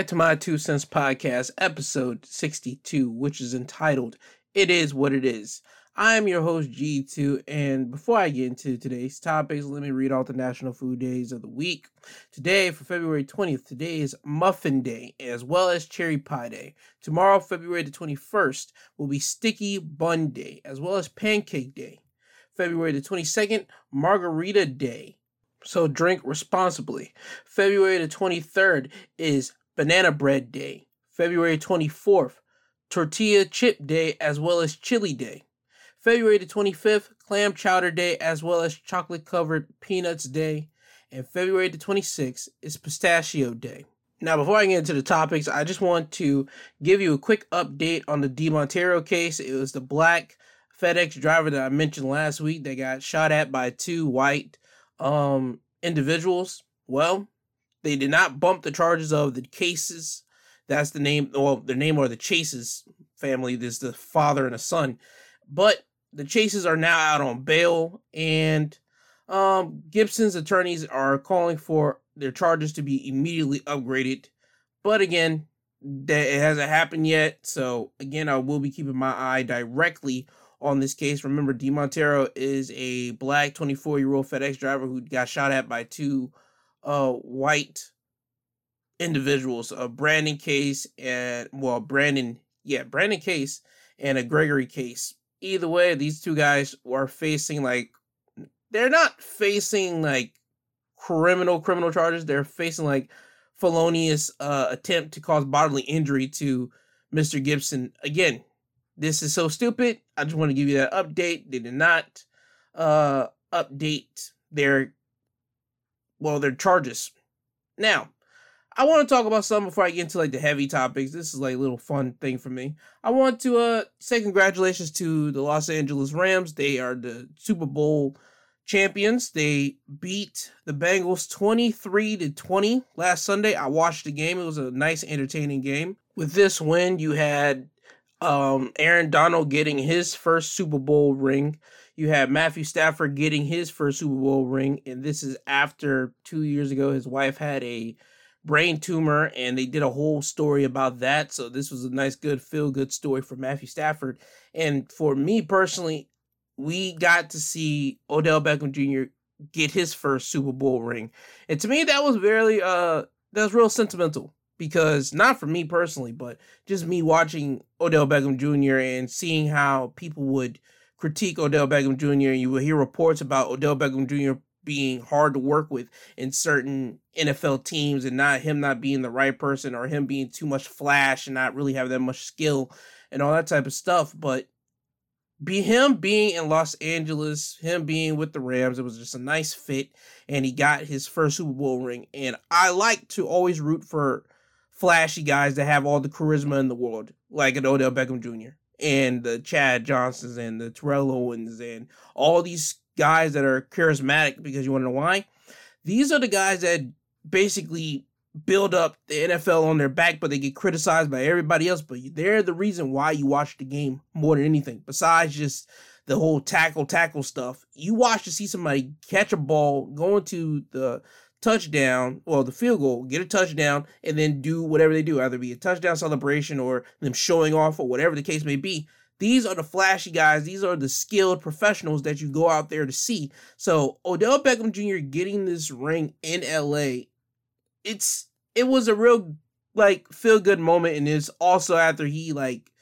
Back to my Two Cents Podcast, episode 62, which is entitled It Is What It Is. I am your host, G2, and before I get into today's topics, let me read all the national food days of the week. Today, for February 20th, today is Muffin Day, as well as Cherry Pie Day. Tomorrow, February the 21st, will be Sticky Bun Day, as well as Pancake Day. February the 22nd, Margarita Day so drink responsibly. February the 23rd is Banana Bread Day. February 24th, Tortilla Chip Day as well as Chili Day. February the 25th, Clam Chowder Day as well as Chocolate Covered Peanuts Day. And February the 26th is Pistachio Day. Now, before I get into the topics, I just want to give you a quick update on the D'Monterrio case. It was the black FedEx driver that I mentioned last week that got shot at by two white um individuals, well, they did not bump the charges of the cases. That's the name, well, their name or the Chases family. There's the father and a son, but the Chases are now out on bail, and um, Gibson's attorneys are calling for their charges to be immediately upgraded. But again, that it hasn't happened yet. So again, I will be keeping my eye directly on this case. Remember, D'Monterrio is a black 24 year old FedEx driver who got shot at by two uh, white individuals, a Brandon Case and, well, Brandon, yeah, Brandon Case and a Gregory Case. Either way, these two guys are facing like, they're not facing like criminal criminal charges. They're facing like felonious uh, attempt to cause bodily injury to Mr. Gibson. Again, this is so stupid. I just want to give you that update. They did not uh update their well their charges. Now, I want to talk about something before I get into like the heavy topics. This is like a little fun thing for me. I want to uh say congratulations to the Los Angeles Rams. They are the Super Bowl champions. They beat the Bengals 23 to 20 last Sunday. I watched the game. It was a nice entertaining game. With this win, you had um, Aaron Donald getting his first Super Bowl ring. You have Matthew Stafford getting his first Super Bowl ring, and this is after two years ago his wife had a brain tumor, and they did a whole story about that. So this was a nice, good, feel good story for Matthew Stafford. And for me personally, we got to see Odell Beckham Jr. get his first Super Bowl ring, and to me that was very uh that was real sentimental because not for me personally, but just me watching Odell Beckham Jr. and seeing how people would critique Odell Beckham Jr. You will hear reports about Odell Beckham Jr. being hard to work with in certain NFL teams and not him not being the right person or him being too much flash and not really having that much skill and all that type of stuff. But be him being in Los Angeles, him being with the Rams, it was just a nice fit, and he got his first Super Bowl ring. And I like to always root for flashy guys that have all the charisma in the world, like an Odell Beckham Jr. and the Chad Johnsons and the Terrell Owens and all these guys that are charismatic because you want to know why? These are the guys that basically build up the NFL on their back, but they get criticized by everybody else. But they're the reason why you watch the game more than anything, besides just the whole tackle tackle stuff. You watch to see somebody catch a ball, go into the touchdown, well, the field goal, get a touchdown, and then do whatever they do, either be a touchdown celebration or them showing off or whatever the case may be. These are the flashy guys. These are the skilled professionals that you go out there to see. So Odell Beckham Jr. getting this ring in LA, it's it was a real like feel good moment, and it's also after he like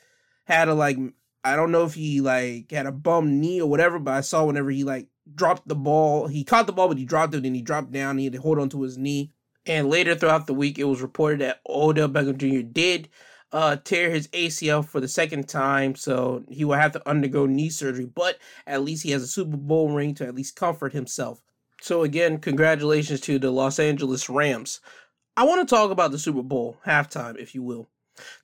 had a like I don't know if he like had a bum knee or whatever, but I saw whenever he like dropped the ball. He caught the ball, but he dropped it and he dropped down. He had to hold onto his knee. And later throughout the week, it was reported that Odell Beckham Jr. did uh, tear his ACL for the second time, so he will have to undergo knee surgery. But at least he has a Super Bowl ring to at least comfort himself. So again, congratulations to the Los Angeles Rams. I want to talk about the Super Bowl halftime, if you will.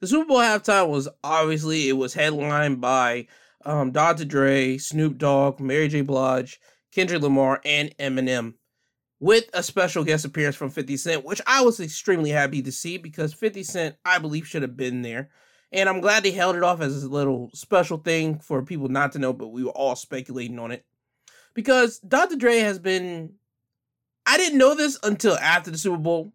The Super Bowl halftime was obviously it was headlined by um, Dr. Dre, Snoop Dogg, Mary J. Blige, Kendrick Lamar, and Eminem, with a special guest appearance from 50 Cent, which I was extremely happy to see because 50 Cent, I believe, should have been there. And I'm glad they held it off as a little special thing for people not to know, but we were all speculating on it. Because Dr. Dre has been. I didn't know this until after the Super Bowl.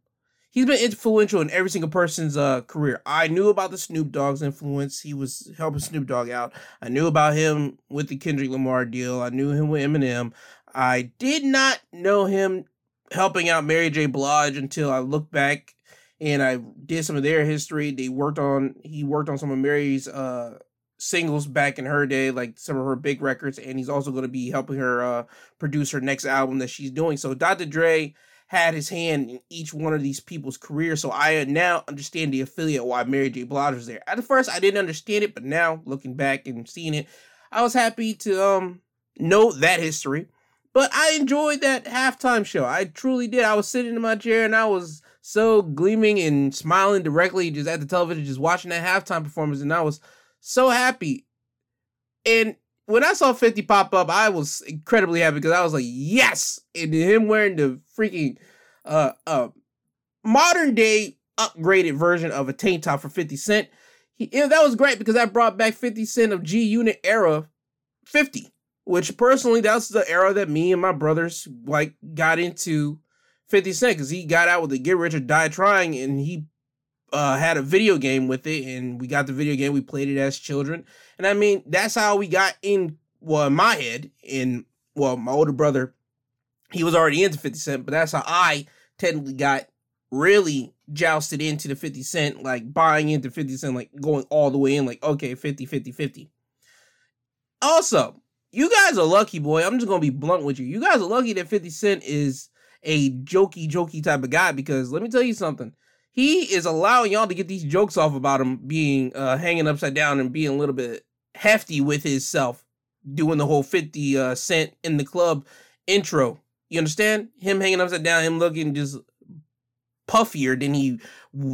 He's been influential in every single person's uh, career. I knew about the Snoop Dogg's influence. He was helping Snoop Dogg out. I knew about him with the Kendrick Lamar deal. I knew him with Eminem. I did not know him helping out Mary J. Blige until I looked back and I did some of their history. They worked on he worked on some of Mary's uh singles back in her day, like some of her big records, and he's also going to be helping her uh produce her next album that she's doing. So Dr. Dre had his hand in each one of these people's careers. So I now understand the affiliate why Mary J. Blige was there. At first, I didn't understand it, but now looking back and seeing it, I was happy to um know that history. But I enjoyed that halftime show. I truly did. I was sitting in my chair and I was so gleaming and smiling directly just at the television, just watching that halftime performance, and I was so happy. And when I saw 50 pop up, I was incredibly happy because I was like, yes! And him wearing the freaking uh uh modern day upgraded version of a tank top for 50 Cent. He, that was great because that brought back 50 Cent of G Unit era 50, which personally that's the era that me and my brothers like got into 50 Cent because he got out with the Get Rich or Die Trying and he uh, had a video game with it and we got the video game. We played it as children. And I mean, that's how we got in, well, in my head, in, well, my older brother, he was already into 50 Cent, but that's how I technically got really jousted into the 50 Cent, like buying into 50 Cent, like going all the way in, like, okay, 50, 50, 50. Also, you guys are lucky, boy. I'm just gonna be blunt with you. You guys are lucky that 50 Cent is a jokey, jokey type of guy because let me tell you something. He is allowing y'all to get these jokes off about him being uh, hanging upside down and being a little bit hefty with himself, doing the whole 50 uh, cent in the club intro. You understand? Him hanging upside down, him looking just puffier than he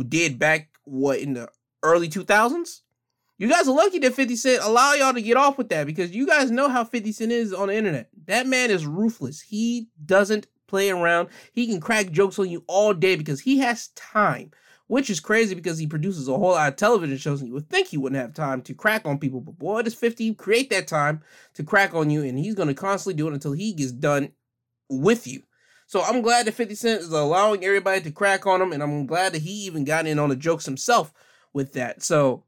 did back, what, in the early 2000s? You guys are lucky that 50 Cent allow y'all to get off with that because you guys know how 50 Cent is on the internet. That man is ruthless. He doesn't play around. He can crack jokes on you all day because he has time, which is crazy because he produces a whole lot of television shows and you would think he wouldn't have time to crack on people. But boy, does 50 create that time to crack on you and he's going to constantly do it until he gets done with you. So I'm glad that 50 Cent is allowing everybody to crack on him and I'm glad that he even got in on the jokes himself with that. So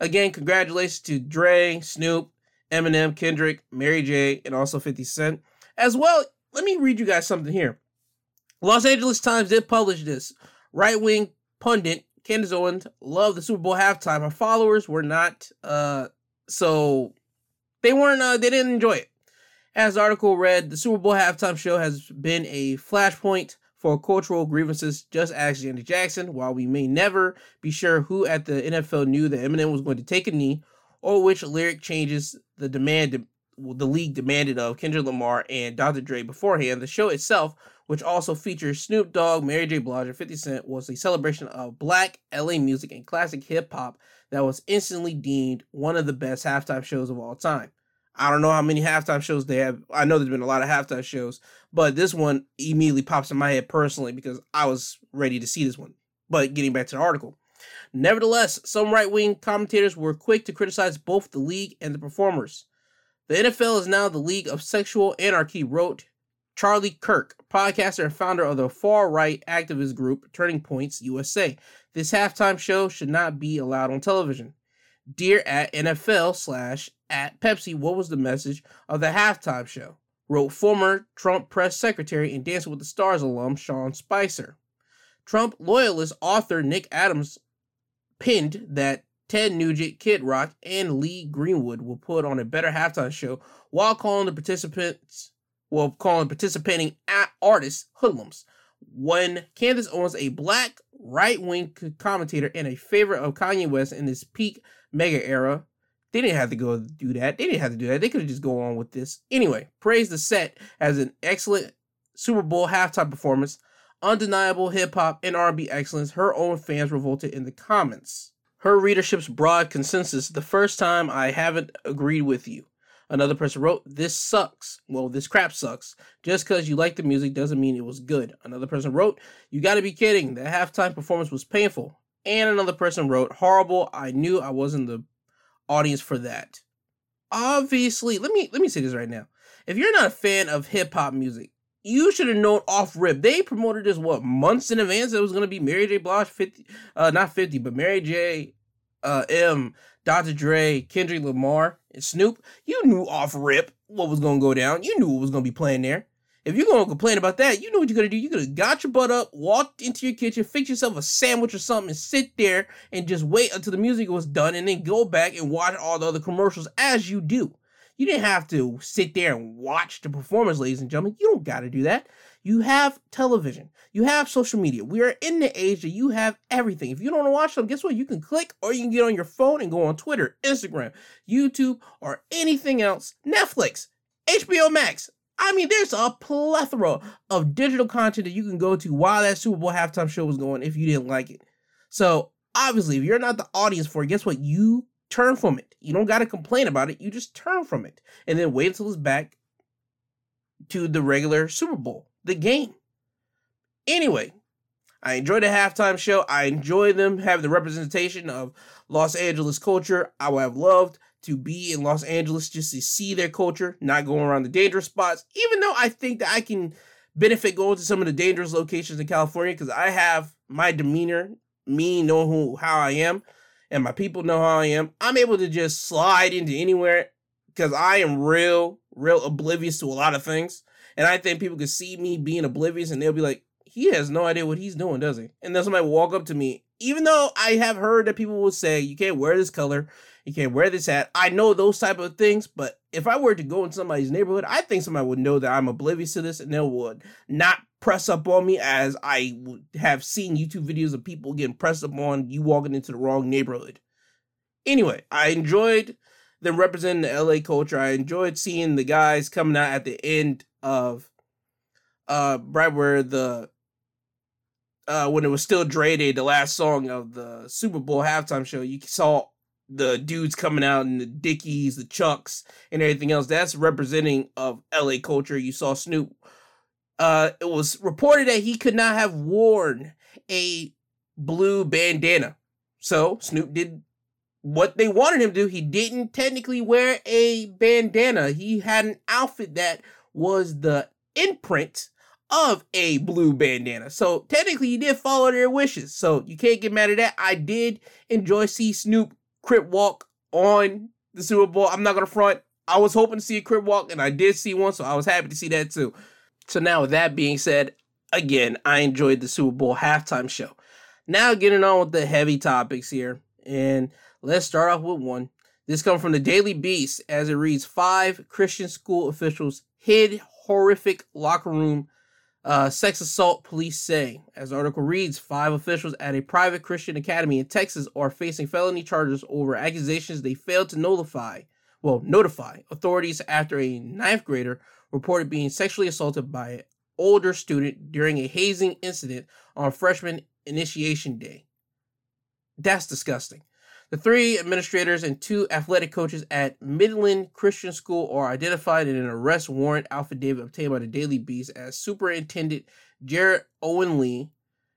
again, congratulations to Dre, Snoop, Eminem, Kendrick, Mary J, and also 50 Cent. As well, let me read you guys something here. Los Angeles Times did publish this. Right wing pundit Candace Owens loved the Super Bowl halftime. Her followers were not, uh, so they weren't, uh, they didn't enjoy it. As the article read, the Super Bowl halftime show has been a flashpoint for cultural grievances, just ask Janet Jackson. While we may never be sure who at the NFL knew that Eminem was going to take a knee, or which lyric changes the demand the league demanded of Kendrick Lamar and Dr. Dre beforehand, the show itself, which also features Snoop Dogg, Mary J. Blige, and 50 Cent, was a celebration of black LA music and classic hip hop that was instantly deemed one of the best halftime shows of all time. I don't know how many halftime shows they have. I know there's been a lot of halftime shows, but this one immediately pops in my head personally because I was ready to see this one. But getting back to the article. Nevertheless, some right wing commentators were quick to criticize both the league and the performers. The NFL is now the league of sexual anarchy, wrote Charlie Kirk, podcaster and founder of the far right activist group Turning Points USA. This halftime show should not be allowed on television. Dear at NFL slash at Pepsi, what was the message of the halftime show? Wrote former Trump press secretary and Dancing with the Stars alum Sean Spicer. Trump loyalist author Nick Adams pinned that Ted Nugent, Kid Rock, and Lee Greenwood will put on a better halftime show while calling the participants, well, calling participating artists hoodlums. When Candace Owens, a black right wing commentator and a favorite of Kanye West in his peak MAGA era, they didn't have to go do that. They didn't have to do that. They could have just go on with this. Anyway, praise the set as an excellent Super Bowl halftime performance, undeniable hip hop and R&B excellence. Her own fans revolted in the comments. Her readership's broad consensus the first time I haven't agreed with you. Another person wrote, This sucks. Well, this crap sucks. Just because you like the music doesn't mean it was good. Another person wrote, You gotta be kidding. The halftime performance was painful. And another person wrote, Horrible. I knew I wasn't the audience for that. Obviously, let me let me say this right now. If you're not a fan of hip hop music, you should have known off rip. They promoted this what months in advance. It was gonna be Mary J. Blige fifty, uh, not fifty, but Mary J. Uh, M, Dr. Dre, Kendrick Lamar, and Snoop. You knew off rip what was gonna go down. You knew what was gonna be playing there. If you're gonna complain about that, you know what you're gonna do. You're gonna got your butt up, walked into your kitchen, fix yourself a sandwich or something, and sit there and just wait until the music was done, and then go back and watch all the other commercials as you do. You didn't have to sit there and watch the performance, ladies and gentlemen. You don't got to do that. You have television. You have social media. We are in the age that you have everything. If you don't want to watch them, guess what? You can click or you can get on your phone and go on Twitter, Instagram, YouTube, or anything else. Netflix, HBO Max. I mean, there's a plethora of digital content that you can go to while that Super Bowl halftime show was going if you didn't like it. So, obviously, if you're not the audience for it, guess what? You turn from it. You don't got to complain about it. You just turn from it and then wait until it's back to the regular Super Bowl, the game. Anyway, I enjoyed the halftime show. I enjoy them having the representation of Los Angeles culture. I would have loved to be in Los Angeles just to see their culture, not going around the dangerous spots, even though I think that I can benefit going to some of the dangerous locations in California because I have my demeanor, me knowing who how I am and my people know how I am, I'm able to just slide into anywhere because I am real, real oblivious to a lot of things. And I think people can see me being oblivious and they'll be like, he has no idea what he's doing, does he? And then somebody will walk up to me, even though I have heard that people will say, you can't wear this color, you can't wear this hat. I know those type of things, but if I were to go in somebody's neighborhood, I think somebody would know that I'm oblivious to this and they would not press up on me as I have seen YouTube videos of people getting pressed up on you walking into the wrong neighborhood. Anyway, I enjoyed them representing the LA culture. I enjoyed seeing the guys coming out at the end of uh right where the uh when it was still Dre Day, the last song of the Super Bowl halftime show, you saw the dudes coming out in the Dickies, the Chucks, and everything else. That's representing of LA culture. You saw Snoop uh, it was reported that he could not have worn a blue bandana. So Snoop did what they wanted him to do. He didn't technically wear a bandana. He had an outfit that was the imprint of a blue bandana. So technically he did follow their wishes. So you can't get mad at that. I did enjoy see Snoop crip walk on the Super Bowl. I'm not gonna front. I was hoping to see a crip walk and I did see one, so I was happy to see that too. So now with that being said, again, I enjoyed the Super Bowl halftime show. Now getting on with the heavy topics here. And let's start off with one. This comes from the Daily Beast as it reads five Christian school officials hid horrific locker room uh, sex assault police say. As the article reads, five officials at a private Christian academy in Texas are facing felony charges over accusations they failed to notify, well, notify authorities after a ninth grader reported being sexually assaulted by an older student during a hazing incident on freshman initiation day. That's disgusting. The three administrators and two athletic coaches at Midland Christian School are identified in an arrest warrant affidavit obtained by the Daily Beast as Superintendent Jared Owen Lee,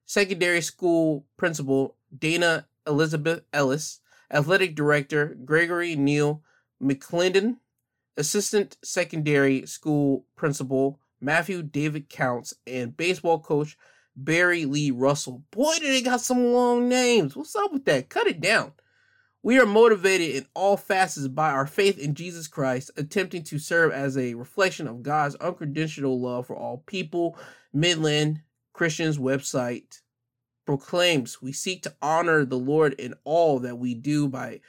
Secondary School Principal Dana Elizabeth Ellis, Athletic Director Gregory Neal McClendon, assistant secondary school principal Matthew David Counts, and baseball coach Barry Lee Russell. Boy, do they got some long names. What's up with that? Cut it down. We are motivated in all facets by our faith in Jesus Christ, attempting to serve as a reflection of God's unconditional love for all people. Midland Christians website proclaims we seek to honor the Lord in all that we do by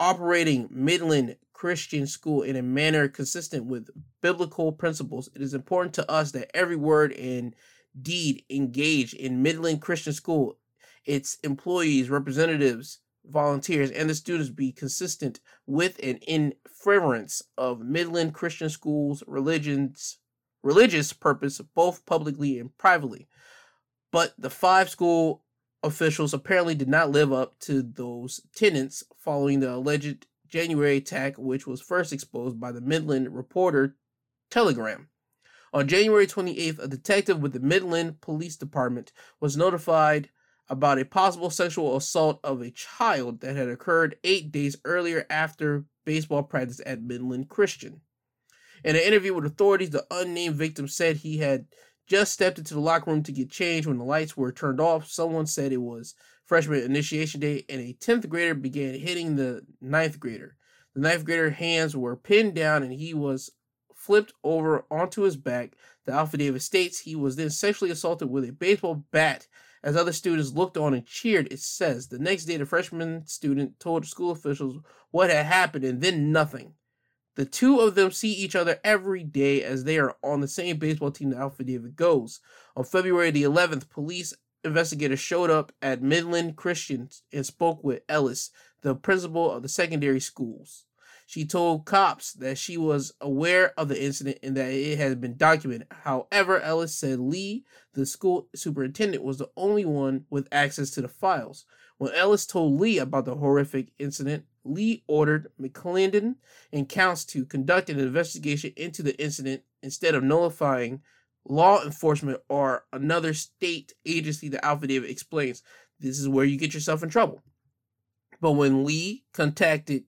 operating Midland Christian school in a manner consistent with biblical principles, it is important to us that every word and deed engaged in Midland Christian School, its employees, representatives, volunteers, and the students be consistent with and in furtherance of Midland Christian School's religions, religious purpose, both publicly and privately. But the five school officials apparently did not live up to those tenets following the alleged January attack, which was first exposed by the Midland Reporter Telegram. On January 28th, a detective with the Midland Police Department was notified about a possible sexual assault of a child that had occurred eight days earlier after baseball practice at Midland Christian. In an interview with authorities, the unnamed victim said he had just stepped into the locker room to get changed when the lights were turned off. Someone said it was freshman initiation day, and a 10th grader began hitting the ninth grader. The ninth grader's hands were pinned down, and he was flipped over onto his back. The affidavit states he was then sexually assaulted with a baseball bat as other students looked on and cheered. It says the next day, the freshman student told school officials what had happened, and then nothing. The two of them see each other every day as they are on the same baseball team, the affidavit goes. On February the 11th, police investigators showed up at Midland Christian and spoke with Ellis, the principal of the secondary schools. She told cops that she was aware of the incident and that it had been documented. However, Ellis said Lee, the school superintendent, was the only one with access to the files. When Ellis told Lee about the horrific incident, Lee ordered McClendon and Counts to conduct an investigation into the incident instead of nullifying law enforcement or another state agency, the affidavit explains. This is where you get yourself in trouble. But when Lee contacted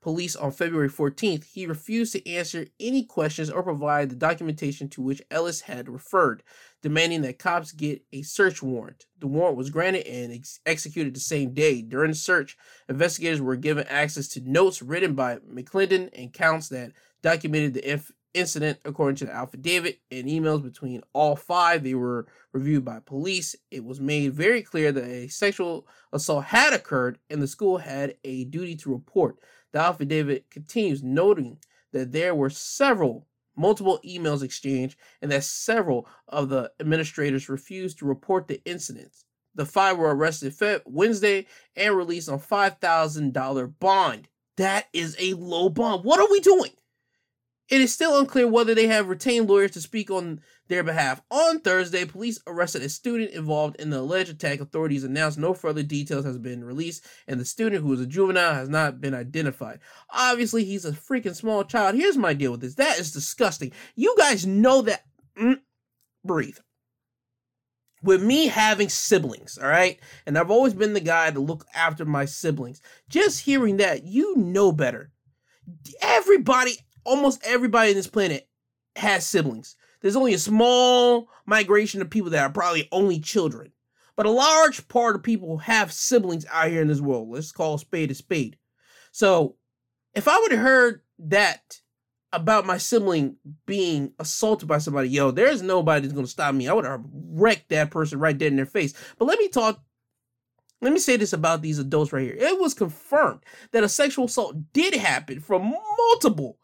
police on February 14th, he refused to answer any questions or provide the documentation to which Ellis had referred, demanding that cops get a search warrant. The warrant was granted and ex- executed the same day. During the search, investigators were given access to notes written by McClendon and Counts that documented the inf- incident according to the affidavit and emails between all five. They were reviewed by police. It was made very clear that a sexual assault had occurred and the school had a duty to report. The affidavit continues noting that there were several multiple emails exchanged and that several of the administrators refused to report the incidents. The five were arrested Wednesday and released on $5,000 bond. That is a low bond. What are we doing? It is still unclear whether they have retained lawyers to speak on their behalf. On Thursday, police arrested a student involved in the alleged attack. Authorities announced no further details has been released, and the student, who is a juvenile, has not been identified. Obviously, he's a freaking small child. Here's my deal with this. That is disgusting. You guys know that. Mm, breathe. With me having siblings, all right, and I've always been the guy to look after my siblings. Just hearing that, you know better. Everybody almost everybody in this planet has siblings. There's only a small migration of people that are probably only children. But a large part of people have siblings out here in this world. Let's call a spade a spade. So if I would have heard that about my sibling being assaulted by somebody, yo, there's nobody that's gonna stop me. I would have wrecked that person right dead in their face. But let me talk. Let me say this about these adults right here. It was confirmed that a sexual assault did happen from multiple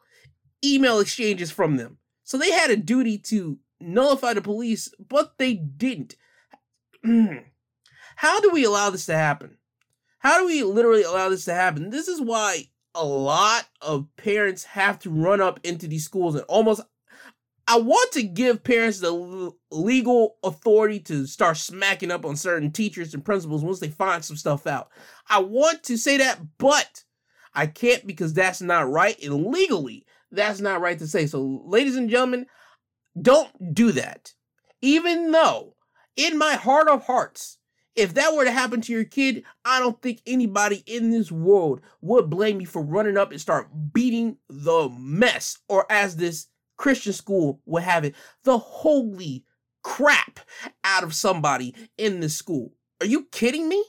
email exchanges from them. So they had a duty to nullify the police, but they didn't. How do we allow this to happen? How do we literally allow this to happen? This is why a lot of parents have to run up into these schools and almost I want to give parents the legal authority to start smacking up on certain teachers and principals once they find some stuff out. I want to say that, but I can't because that's not right. And legally, that's not right to say. So, ladies and gentlemen, don't do that. Even though, in my heart of hearts, if that were to happen to your kid, I don't think anybody in this world would blame you for running up and start beating the mess, or as this Christian school would have it, the holy crap out of somebody in this school. Are you kidding me?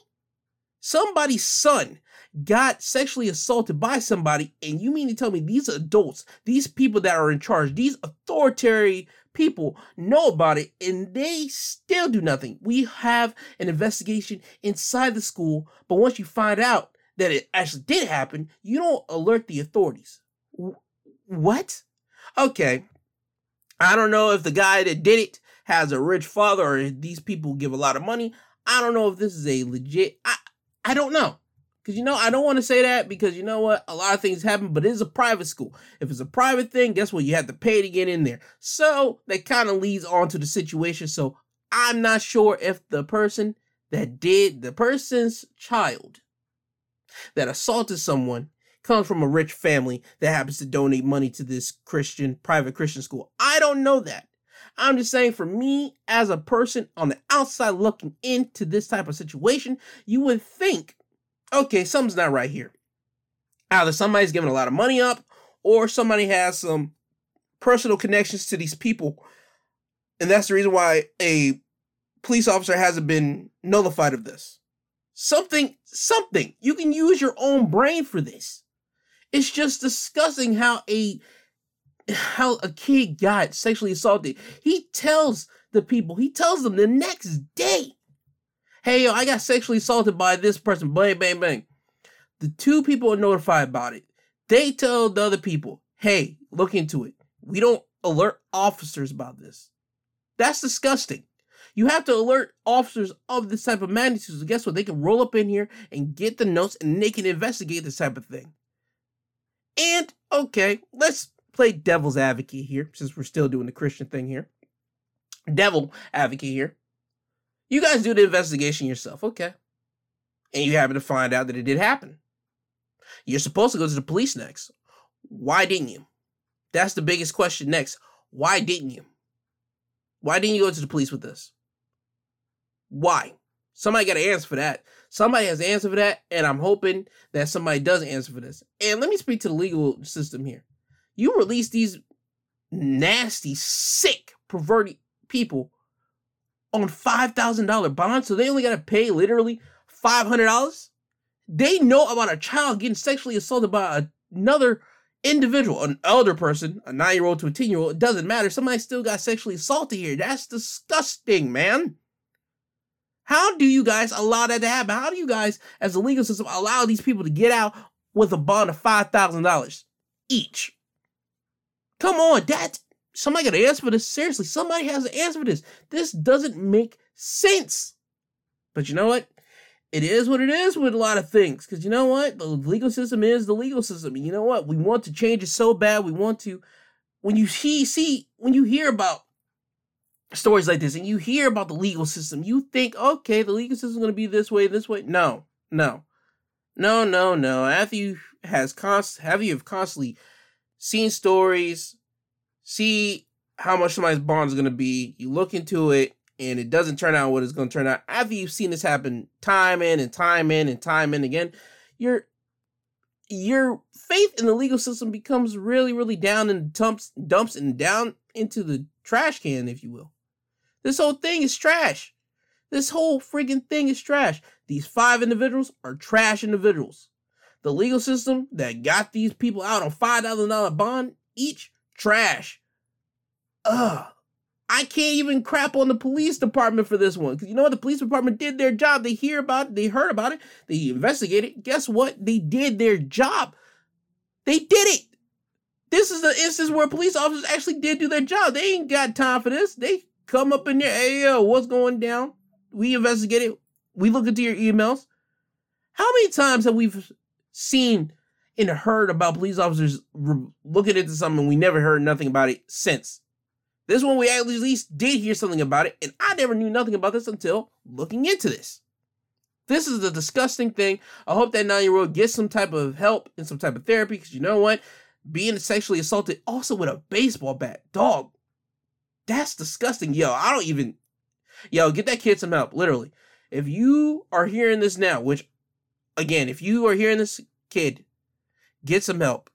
Somebody's son got sexually assaulted by somebody, and you mean to tell me these adults, these people that are in charge, these authoritarian people know about it and they still do nothing. We have an investigation inside the school, but once you find out that it actually did happen, you don't alert the authorities. What? Okay. I don't know if the guy that did it has a rich father or these people give a lot of money. I don't know if this is a legit I I don't know. Because you know, I don't want to say that because you know what? A lot of things happen, but it is a private school. If it's a private thing, guess what? You have to pay to get in there. So that kind of leads on to the situation. So I'm not sure if the person that did the person's child that assaulted someone comes from a rich family that happens to donate money to this Christian private Christian school. I don't know that. I'm just saying for me as a person on the outside looking into this type of situation, you would think, okay, something's not right here. Either somebody's giving a lot of money up or somebody has some personal connections to these people. And that's the reason why a police officer hasn't been notified of this. Something, something. You can use your own brain for this. It's just disgusting how a how a kid got sexually assaulted. He tells the people, he tells them the next day, hey yo, I got sexually assaulted by this person. Bang, bang, bang. The two people are notified about it. They tell the other people, hey, look into it. We don't alert officers about this. That's disgusting. You have to alert officers of this type of magnitude. So guess what? They can roll up in here and get the notes and they can investigate this type of thing. And okay, let's play devil's advocate here since we're still doing the Christian thing here. Devil advocate here. You guys do the investigation yourself, okay? And you happen to find out that it did happen. You're supposed to go to the police next. Why didn't you? That's the biggest question next. Why didn't you? Why didn't you go to the police with this? Why? Somebody got to answer for that. Somebody has to answer for that, and I'm hoping that somebody does answer for this. And let me speak to the legal system here. You release these nasty, sick, perverted people on $5,000 bonds, so they only got to pay literally $500? They know about a child getting sexually assaulted by another individual, an elder person, a nine year old to a 10 year old, it doesn't matter. Somebody still got sexually assaulted here. That's disgusting, man. How do you guys allow that to happen? How do you guys, as a legal system, allow these people to get out with a bond of $5,000 each? Come on, that somebody got to answer for this. Seriously, somebody has to answer for this. This doesn't make sense. But you know what? it is what it is with a lot of things. Because you know what? The legal system is the legal system. And you know what? We want to change it so bad. We want to. When you see, see, when you hear about stories like this and you hear about the legal system, you think, okay, the legal system is going to be this way, this way. No, no, no, no, no. After you has const, have you have constantly seen stories, see how much somebody's bond is going to be. You look into it, and it doesn't turn out what it's going to turn out. After you've seen this happen time in and time in and time in again your your faith in the legal system becomes really really down and dumps dumps and down into the trash can if you will. This whole thing is trash. This whole freaking thing is trash. These five individuals are trash individuals. The legal system that got these people out on $5000 bond each trash ugh I can't even crap on the police department for this one. Because you know what? The police department did their job. They hear about it, they heard about it, they investigated. Guess what? They did their job. They did it. This is the instance where police officers actually did do their job. They ain't got time for this. They come up in there, hey yo, what's going down? We investigated. We look into your emails. How many times have we seen and heard about police officers looking into something we never heard nothing about it since? This one we at least did hear something about it, and I never knew nothing about this until looking into this. This is the disgusting thing. I hope that nine year old gets some type of help and some type of therapy because you know what? Being sexually assaulted also with a baseball bat, dog, that's disgusting. Yo, I don't even. Yo, get that kid some help, literally. If you are hearing this now, which, again, if you are hearing this kid, get some help.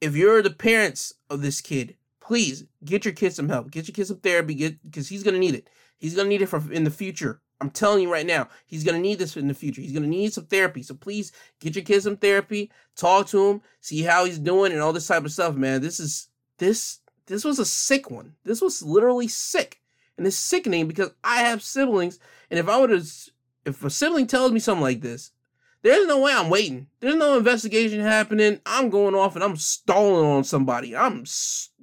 If you're the parents of this kid, please get your kid some help. Get your kid some therapy. Get because he's gonna need it. He's gonna need it for in the future. I'm telling you right now, he's gonna need this in the future. He's gonna need some therapy. So please get your kid some therapy. Talk to him. See how he's doing and all this type of stuff, man. This is this this was a sick one. This was literally sick, and it's sickening because I have siblings, and if I would have, if a sibling tells me something like this, there's no way I'm waiting. There's no investigation happening. I'm going off and I'm stalling on somebody. I'm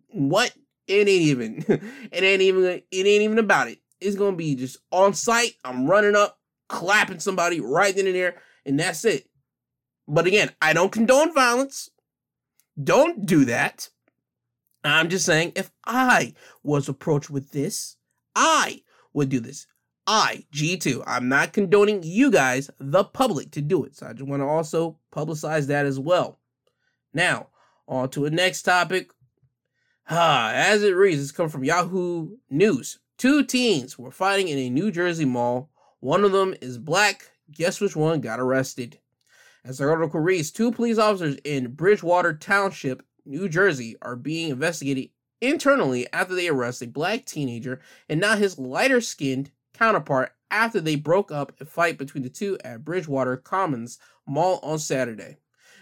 what? It ain't even. it ain't even. It ain't even about it. It's gonna be just on site. I'm running up, clapping somebody right then and there, and that's it. But again, I don't condone violence. Don't do that. I'm just saying, if I was approached with this, I would do this. I, G2, I'm not condoning you guys, the public, to do it. So I just want to also publicize that as well. Now, on to the next topic. Ah, as it reads, it's come from Yahoo News. Two teens were fighting in a New Jersey mall. One of them is black. Guess which one got arrested? As the article reads, two police officers in Bridgewater Township, New Jersey, are being investigated internally after they arrest a black teenager and not his lighter skinned counterpart after they broke up a fight between the two at Bridgewater Commons Mall on Saturday.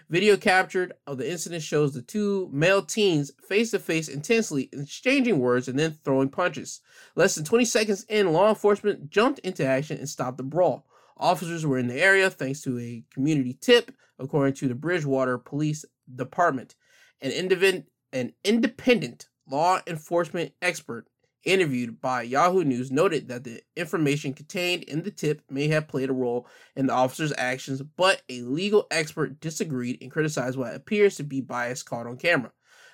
Video captured of the incident shows the two male teens face to face intensely, exchanging words and then throwing punches. Less than 20 seconds in, law enforcement jumped into action and stopped the brawl. Officers were in the area thanks to a community tip, according to the Bridgewater Police Department. An, indiv- an independent law enforcement expert interviewed by Yahoo News, noted that the information contained in the tip may have played a role in the officer's actions, but a legal expert disagreed and criticized what appears to be bias caught on camera.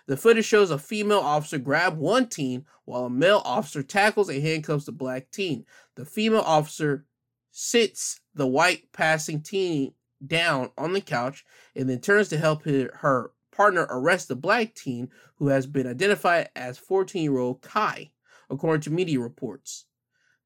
The footage shows a female officer grab one teen while a male officer tackles and handcuffs the black teen. The female officer sits the white passing teen down on the couch and then turns to help her partner arrest the black teen who has been identified as 14 year old Kai according to media reports.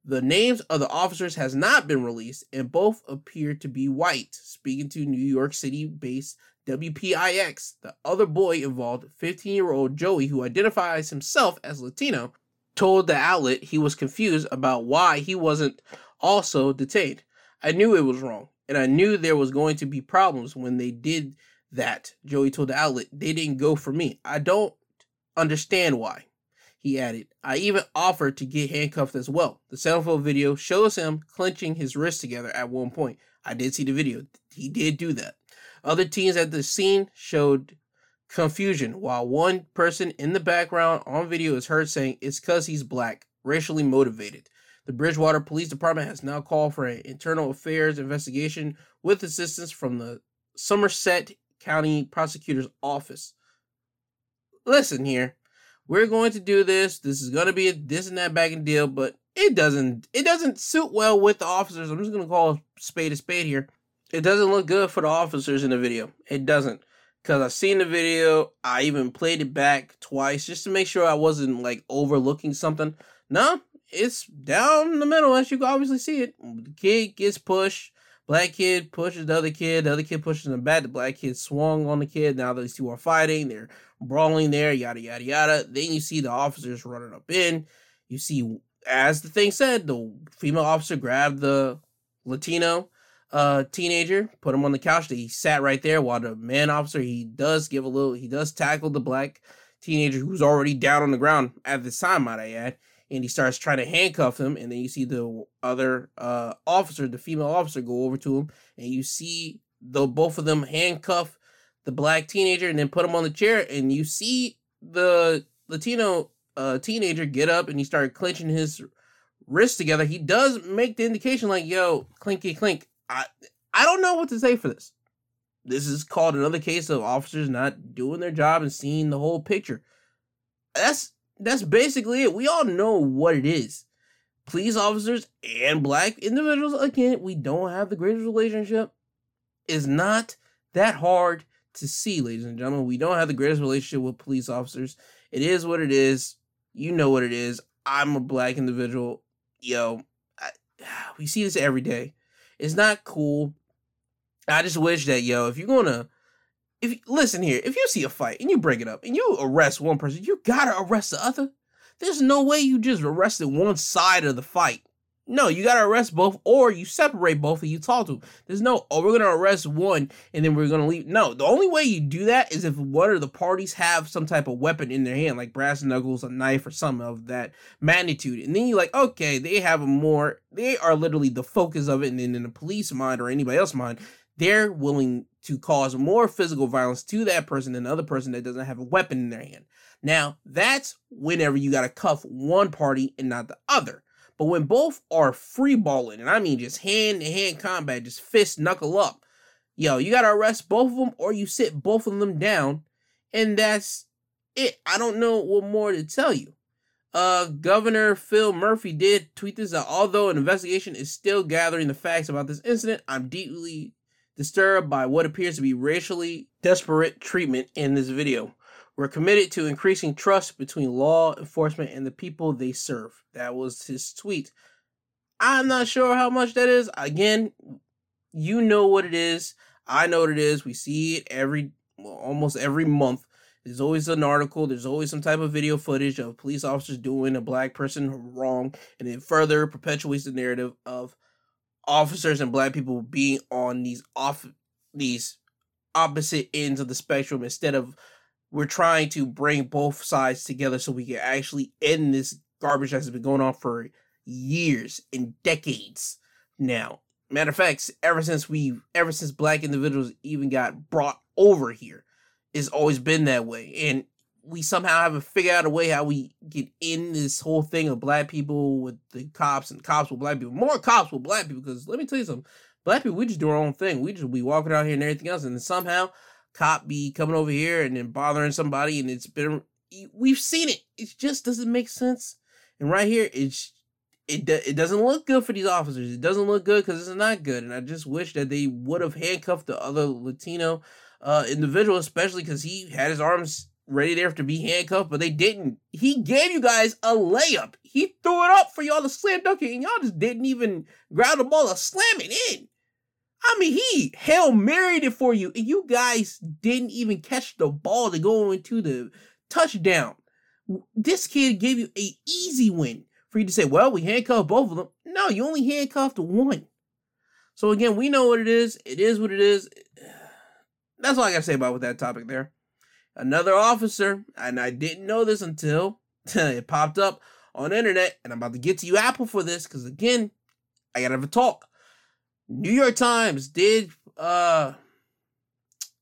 The names of the officers has not been released, and both appear to be white. Speaking to New York City-based WPIX, the other boy involved, 15-year-old Joey, who identifies himself as Latino, told the outlet he was confused about why he wasn't also detained. I knew it was wrong, and I knew there was going to be problems when they did that. Joey told the outlet, they didn't go for me. I don't understand why. He added, I even offered to get handcuffed as well. The phone video shows him clenching his wrists together at one point. I did see the video. He did do that. Other teens at the scene showed confusion, while one person in the background on video is heard saying it's because he's black, racially motivated. The Bridgewater Police Department has now called for an internal affairs investigation with assistance from the Somerset County Prosecutor's Office. Listen here we're going to do this. This is going to be a this and that back and deal, but it doesn't it doesn't suit well with the officers. I'm just going to call spade a spade here. It doesn't look good for the officers in the video. It doesn't. Cause I've seen the video, I even played it back twice just to make sure I wasn't like overlooking something. No, it's down the middle as you can obviously see it. The kid gets pushed, black kid pushes the other kid, the other kid pushes him back. The black kid swung on the kid. Now these two are fighting. They're brawling there, yada yada yada. Then you see the officers running up in. You see, as the thing said, the female officer grabbed the Latino uh teenager, put him on the couch. He sat right there while the man officer he does give a little he does tackle the black teenager who's already down on the ground at this time, might I add. And he starts trying to handcuff him, and then you see the other uh officer, the female officer, go over to him, and you see the both of them handcuff the black teenager and then put him on the chair and you see the Latino uh, teenager get up and he started clenching his wrists together. He does make the indication like, yo, clinky clink. I I don't know what to say for this. This is called another case of officers not doing their job and seeing the whole picture. That's that's basically it. We all know what it is. Police officers and black individuals, again, we don't have the greatest relationship. Is not that hard to see, ladies and gentlemen. We don't have the greatest relationship with police officers. It is what it is. You know what it is. I'm a black individual. Yo, I, we see this every day. It's not cool. I just wish that, yo, if you're gonna, if listen here, if you see a fight and you break it up and you arrest one person, you gotta arrest the other. There's no way you just arrested one side of the fight no, you gotta arrest both, or you separate both and you talk to them. There's no, oh, we're gonna arrest one and then we're gonna leave. No, the only way you do that is if one of the parties have some type of weapon in their hand, like brass knuckles, a knife, or something of that magnitude. And then you're like, okay, they have a more, they are literally the focus of it, and then in the police mind or anybody else's mind, they're willing to cause more physical violence to that person than the other person that doesn't have a weapon in their hand. Now, that's whenever you gotta cuff one party and not the other. But when both are free balling, and I mean just hand to hand combat, just fist knuckle up, yo, you gotta arrest both of them or you sit both of them down, and that's it. I don't know what more to tell you. Uh, Governor Phil Murphy did tweet this out. Although an investigation is still gathering the facts about this incident, I'm deeply disturbed by what appears to be racially desperate treatment in this video. We're committed to increasing trust between law enforcement and the people they serve. That was his tweet. I'm not sure how much that is. Again, you know what it is. I know what it is. We see it every well, almost every month. There's always an article, there's always some type of video footage of police officers doing a black person wrong, and it further perpetuates the narrative of officers and black people being on these off these opposite ends of the spectrum instead of we're trying to bring both sides together so we can actually end this garbage that's been going on for years and decades now. Matter of fact, ever since we ever since black individuals even got brought over here, it's always been that way. And we somehow haven't figured out a way how we get in this whole thing of black people with the cops and cops with black people. More cops with black people, because let me tell you something. Black people, we just do our own thing. We just be walking out here and everything else, and somehow cop be coming over here and then bothering somebody, and it's been we've seen it. It just doesn't make sense. And right here, it's it it doesn't look good for these officers. It doesn't look good because it's not good. And I just wish that they would have handcuffed the other Latino uh, individual, especially because he had his arms ready there to be handcuffed, but they didn't. He gave you guys a layup. He threw it up for y'all to slam dunk it, and y'all just didn't even grab the ball or slam it in. I mean, he hell married it for you, and you guys didn't even catch the ball to go into the touchdown. This kid gave you a easy win for you to say, well, we handcuffed both of them. No, you only handcuffed one. So again, we know what it is. It is what it is. That's all I gotta say about with that topic there. Another officer, and I didn't know this until it popped up on the internet, and I'm about to get to you, Apple, for this, because again, I gotta have a talk. New York Times did uh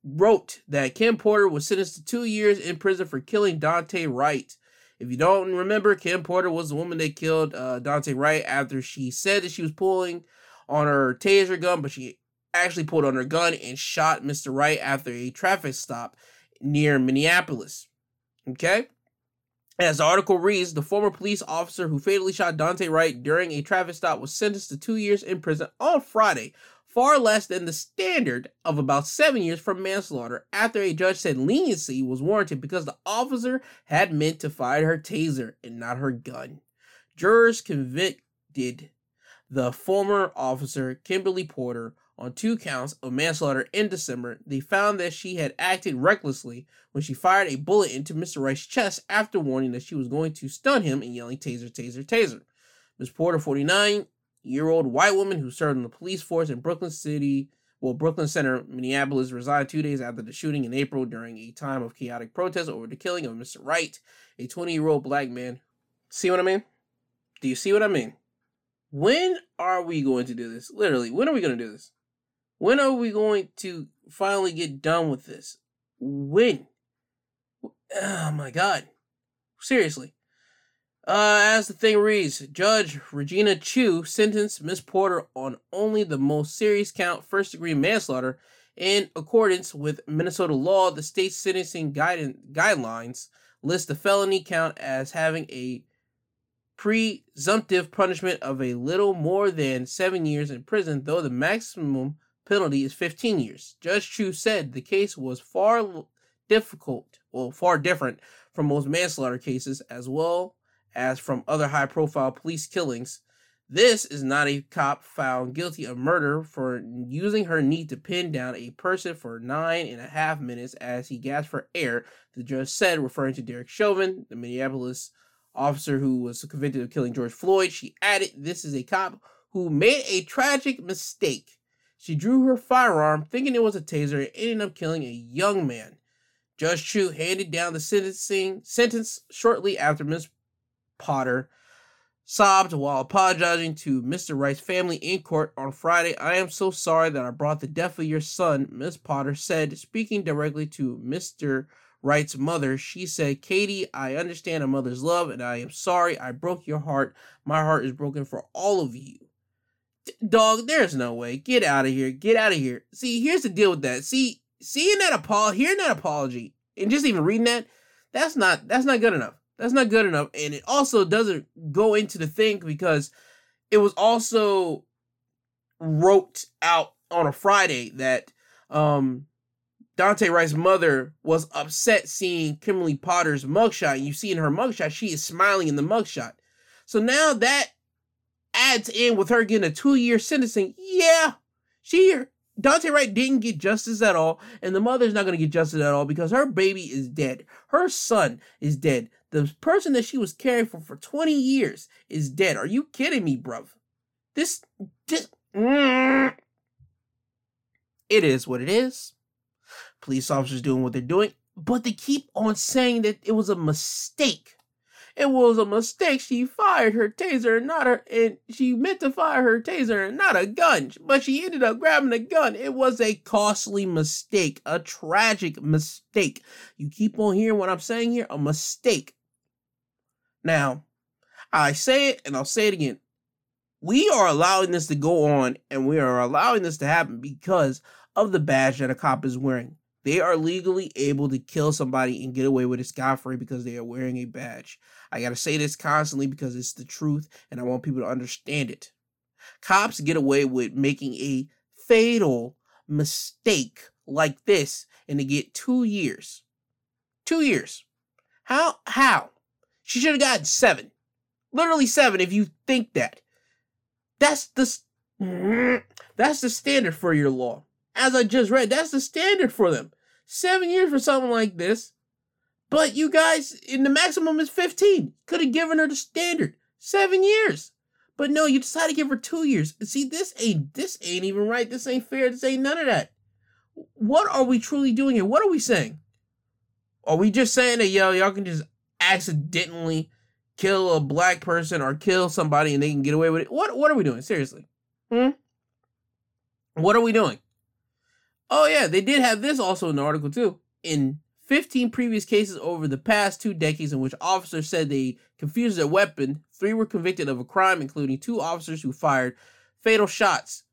wrote that Kim Potter was sentenced to two years in prison for killing Daunte Wright. If you don't remember, Kim Potter was the woman that killed uh, Daunte Wright after she said that she was pulling on her taser gun, but she actually pulled on her gun and shot Mr. Wright after a traffic stop near Minneapolis. Okay? As the article reads, the former police officer who fatally shot Daunte Wright during a traffic stop was sentenced to two years in prison on Friday far less than the standard of about seven years for manslaughter after a judge said leniency was warranted because the officer had meant to fire her taser and not her gun. Jurors convicted the former officer, Kimberly Potter, on two counts of manslaughter in December. They found that she had acted recklessly when she fired a bullet into Mr. Wright's chest after warning that she was going to stun him and yelling, Taser, Taser, Taser. Ms. Potter, 49, year old white woman who served in the police force in Brooklyn City, well, Brooklyn Center, Minneapolis, resigned two days after the shooting in April during a time of chaotic protest over the killing of Mr. Wright, a 20 year old black man. See what I mean? Do you see what I mean? When are we going to do this? Literally, when are we going to do this? When are we going to finally get done with this? When? Oh my god. Seriously. Uh, as the thing reads, Judge Regina Chu sentenced Miss Potter on only the most serious count, first degree manslaughter, in accordance with Minnesota law. The state's sentencing guidance, guidelines list the felony count as having a presumptive punishment of a little more than seven years in prison, though the maximum penalty is 15 years. Judge Chu said the case was far difficult, well, far different from most manslaughter cases, as well as from other high profile police killings. This is not a cop found guilty of murder for using her knee to pin down a person for nine and a half minutes as he gasped for air, the judge said, referring to Derek Chauvin, the Minneapolis officer who was convicted of killing George Floyd. She added, This is a cop who made a tragic mistake. She drew her firearm thinking it was a taser and ended up killing a young man. Judge Chu handed down the sentencing sentence shortly after Ms. Potter sobbed while apologizing to Mr. Wright's family in court on Friday. I am so sorry that I brought the death of your son, Miss Potter said, speaking directly to Mr. Wright's mother. She said, Katie, I understand a mother's love, and I am sorry I broke your heart. My heart is broken for all of you. Dog, there's no way. Get out of here. Get out of here. See, here's the deal with that. See, seeing that apology, hearing that apology, and just even reading that, that's not that's not good enough That's not good enough. And it also doesn't go into the thing because it was also wrote out on a Friday that um Daunte Wright's mother was upset seeing Kimberly Potter's mugshot. You see in her mugshot, she is smiling in the mugshot. So now that adds in with her getting a two-year sentencing. Yeah, she Daunte Wright didn't get justice at all, and the mother's not gonna get justice at all because her baby is dead. Her son is dead. The person that she was caring for for 20 years is dead. Are you kidding me, bruv? This, this, mm, it is what it is police officers doing what they're doing, but they keep on saying that it was a mistake. It was a mistake. She fired her taser and not her, and she meant to fire her taser and not a gun, but she ended up grabbing a gun. It was a costly mistake, a tragic mistake. You keep on hearing what I'm saying here, a mistake. Now, I say it and I'll say it again. We are allowing this to go on and we are allowing this to happen because of the badge that a cop is wearing. They are legally able to kill somebody and get away with it scot free because they are wearing a badge. I gotta say this constantly because it's the truth and I want people to understand it. Cops get away with making a fatal mistake like this and they get two years. Two years. How? How? She should have gotten seven. Literally seven if you think that. That's the that's the standard for your law as I just read, that's the standard for them. Seven years for something like this. But you guys, in the maximum is 15. Could have given her the standard. Seven years. But no, you decided to give her two years. See, this ain't this ain't even right. This ain't fair. This ain't none of that. What are we truly doing here? What are we saying? Are we just saying that yo, y'all can just accidentally kill a black person or kill somebody and they can get away with it? What what are we doing? Seriously. Hmm? What are we doing? Oh yeah, they did have this also in the article too. In 15 previous cases over the past two decades in which officers said they confused their weapon, three were convicted of a crime, including two officers who fired fatal shots.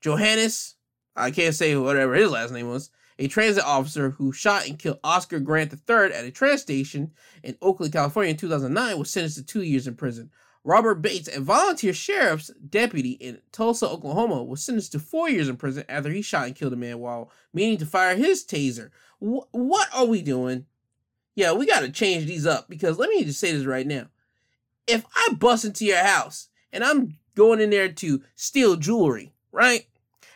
Johannes, I can't say whatever his last name was, a transit officer who shot and killed Oscar Grant III at a train station in Oakland, California in 2009, was sentenced to two years in prison. Robert Bates, a volunteer sheriff's deputy in Tulsa, Oklahoma, was sentenced to four years in prison after he shot and killed a man while meaning to fire his taser. Wh- what are we doing? Yeah, we got to change these up because let me just say this right now. If I bust into your house and I'm going in there to steal jewelry, right?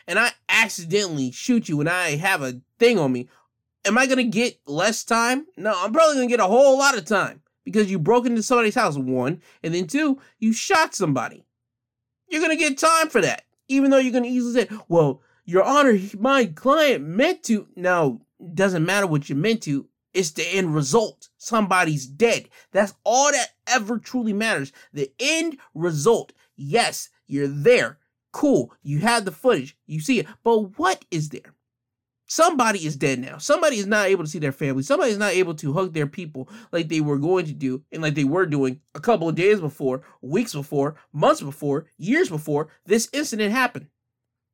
And I accidentally shoot you and I have a thing on me, am I going to get less time? No, I'm probably going to get a whole lot of time because you broke into somebody's house, one, and then two, you shot somebody. You're gonna get time for that, even though you're gonna easily say, "Well, Your Honor, my client meant to." No, doesn't matter what you meant to. It's the end result. Somebody's dead. That's all that ever truly matters. The end result. Yes, you're there. Cool. You have the footage. You see it. But what is there? Somebody is dead now. Somebody is not able to see their family. Somebody is not able to hug their people like they were going to do and like they were doing a couple of days before, weeks before, months before, years before this incident happened.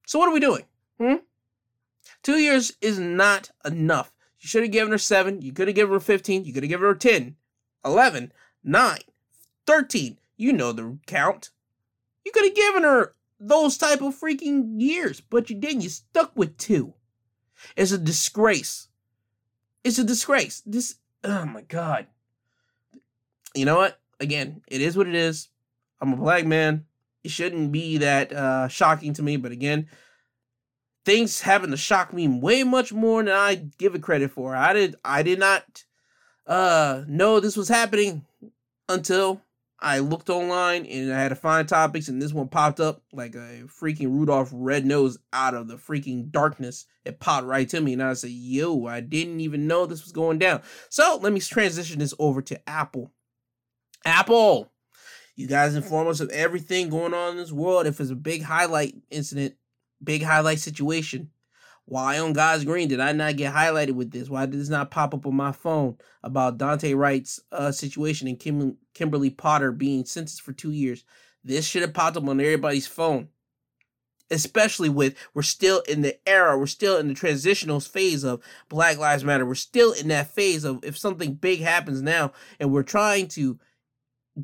So what are we doing? Hmm? Two years is not enough. You should have given her seven. You could have given her 15. You could have given her 10, 11, 9, 13. You know the count. You could have given her those type of freaking years, but you didn't. You stuck with two. It's a disgrace. It's a disgrace. This, oh my God. You know what? Again, it is what it is. I'm a black man. It shouldn't be that uh, shocking to me, but again, things happen to shock me way much more than I give it credit for. I did I did not uh know this was happening until I looked online and I had to find topics, and this one popped up like a freaking Rudolph red nose out of the freaking darkness. It popped right to me, and I said, Yo, I didn't even know this was going down. So let me transition this over to Apple. Apple, you guys inform us of everything going on in this world. If it's a big highlight incident, big highlight situation, why on God's green did I not get highlighted with this? Why did this not pop up on my phone about Daunte Wright's uh, situation and Kim- Kimberly Potter being sentenced for two years? This should have popped up on everybody's phone. especially with we're still in the era, we're still in the transitional phase of Black Lives Matter. We're still in that phase of if something big happens now and we're trying to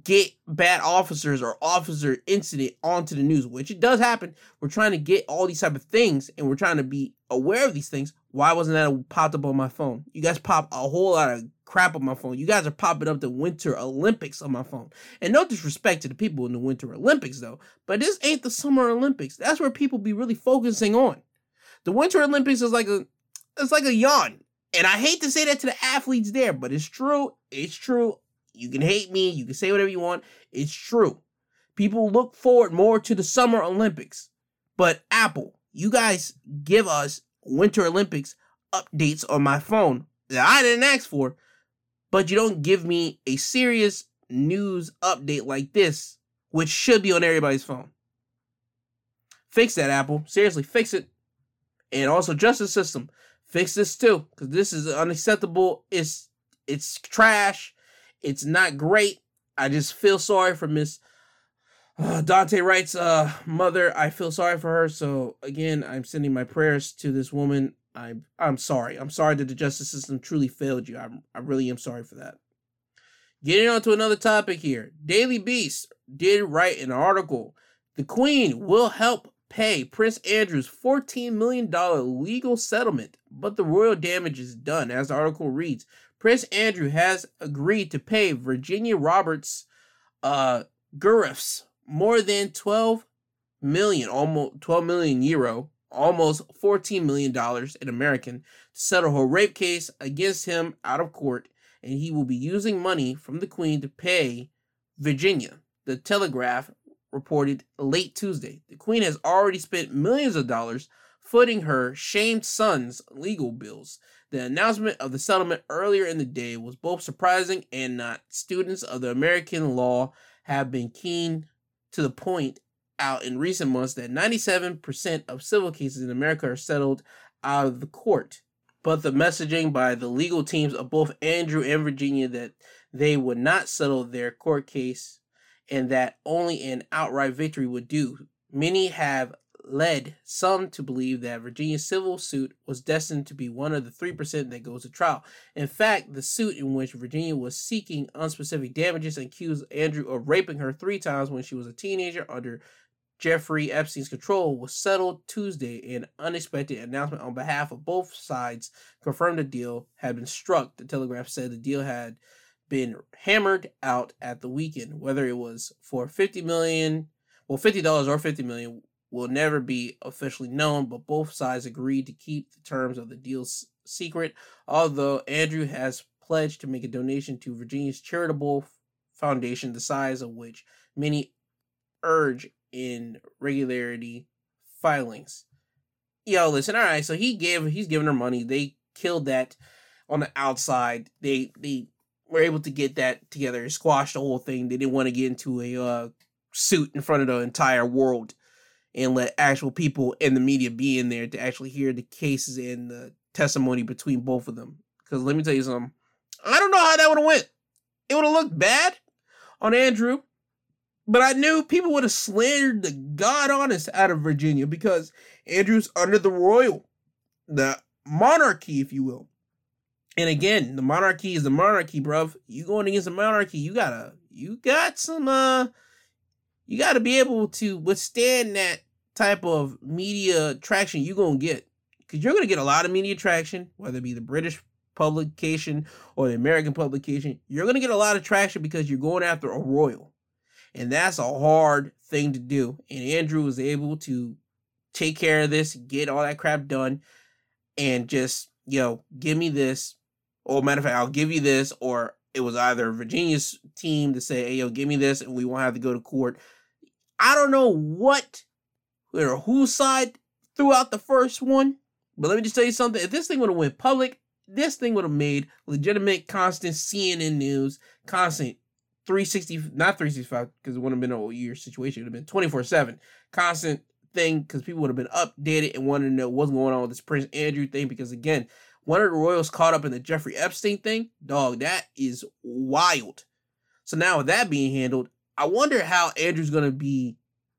get bad officers or officer incident onto the news, which it does happen. We're trying to get all these type of things and we're trying to be aware of these things. Why wasn't that popped up on my phone? You guys pop a whole lot of crap on my phone. You guys are popping up the Winter Olympics on my phone. And no disrespect to the people in the Winter Olympics though, but this ain't the Summer Olympics. That's where people be really focusing on. The Winter Olympics is like a it's like a yawn. And I hate to say that to the athletes there, but it's true. It's true. You can hate me, you can say whatever you want. It's true. People look forward more to the Summer Olympics. But Apple, you guys give us Winter Olympics updates on my phone that I didn't ask for, but you don't give me a serious news update like this, which should be on everybody's phone. Fix that, Apple. Seriously, fix it. And also, justice system, fix this too, because this is unacceptable. It's it's trash. It's not great. I just feel sorry for Miss uh, Daunte Wright's uh, mother. I feel sorry for her. So again, I'm sending my prayers to this woman. I'm I'm sorry. I'm sorry that the justice system truly failed you. I'm I really am sorry for that. Getting on to another topic here. Daily Beast did write an article. The Queen will help pay Prince Andrew's $14 million legal settlement, but the royal damage is done, as the article reads. Prince Andrew has agreed to pay Virginia Roberts uh Gurifs more than 12 million, almost 12 million euro, almost 14 million dollars in American to settle her rape case against him out of court, and he will be using money from the Queen to pay Virginia. The Telegraph reported late Tuesday. The Queen has already spent millions of dollars footing her shamed son's legal bills. The announcement of the settlement earlier in the day was both surprising and not. Students of the American law have been keen to the point out in recent months that 97% of civil cases in America are settled out of the court. But the messaging by the legal teams of both Andrew and Virginia that they would not settle their court case and that only an outright victory would do. Many have led some to believe that Virginia's civil suit was destined to be one of the 3% that goes to trial. In fact, the suit in which Virginia was seeking unspecific damages accused Andrew of raping her three times when she was a teenager under Jeffrey Epstein's control was settled Tuesday. An unexpected announcement on behalf of both sides confirmed the deal had been struck. The Telegraph said the deal had been hammered out at the weekend. Whether it was for 50 million, well, $50 or 50 million will never be officially known, but both sides agreed to keep the terms of the deal secret, although Andrew has pledged to make a donation to Virginia's charitable foundation, the size of which many urge in regularity filings. Yo, listen, all right, so he gave he's giving her money. They killed that on the outside. They they were able to get that together, squash the whole thing. They didn't want to get into a uh, suit in front of the entire world and let actual people in the media be in there to actually hear the cases and the testimony between both of them. Because let me tell you something, I don't know how that would have went. It would have looked bad on Andrew, but I knew people would have slandered the god honest out of Virginia because Andrew's under the royal, the monarchy, if you will. And again, the monarchy is the monarchy, bruv. You going against the monarchy, you gotta, you got some, uh, you got to be able to withstand that type of media traction you're going to get. Because you're to get a lot of media traction, whether it be the British publication or the American publication. You're to get a lot of traction because you're going after a royal. And that's a hard thing to do. And Andrew was able to take care of this, get all that crap done, and just, yo, give me this. Or matter of fact, I'll give you this, or it was either Virginia's team to say, hey, yo, give me this, and we won't have to go to court. I don't know what or whose side threw out the first one, but let me just tell you something. If this thing would have went public, this thing would have made legitimate, constant CNN news, constant 360, not 365, because it wouldn't have been a year situation. It would have been 24 7, constant thing, because people would have been updated and wanted to know what's going on with this Prince Andrew thing. Because again, one of the royals caught up in the Jeffrey Epstein thing, dog, that is wild. So now with that being handled, I wonder how Andrew's gonna be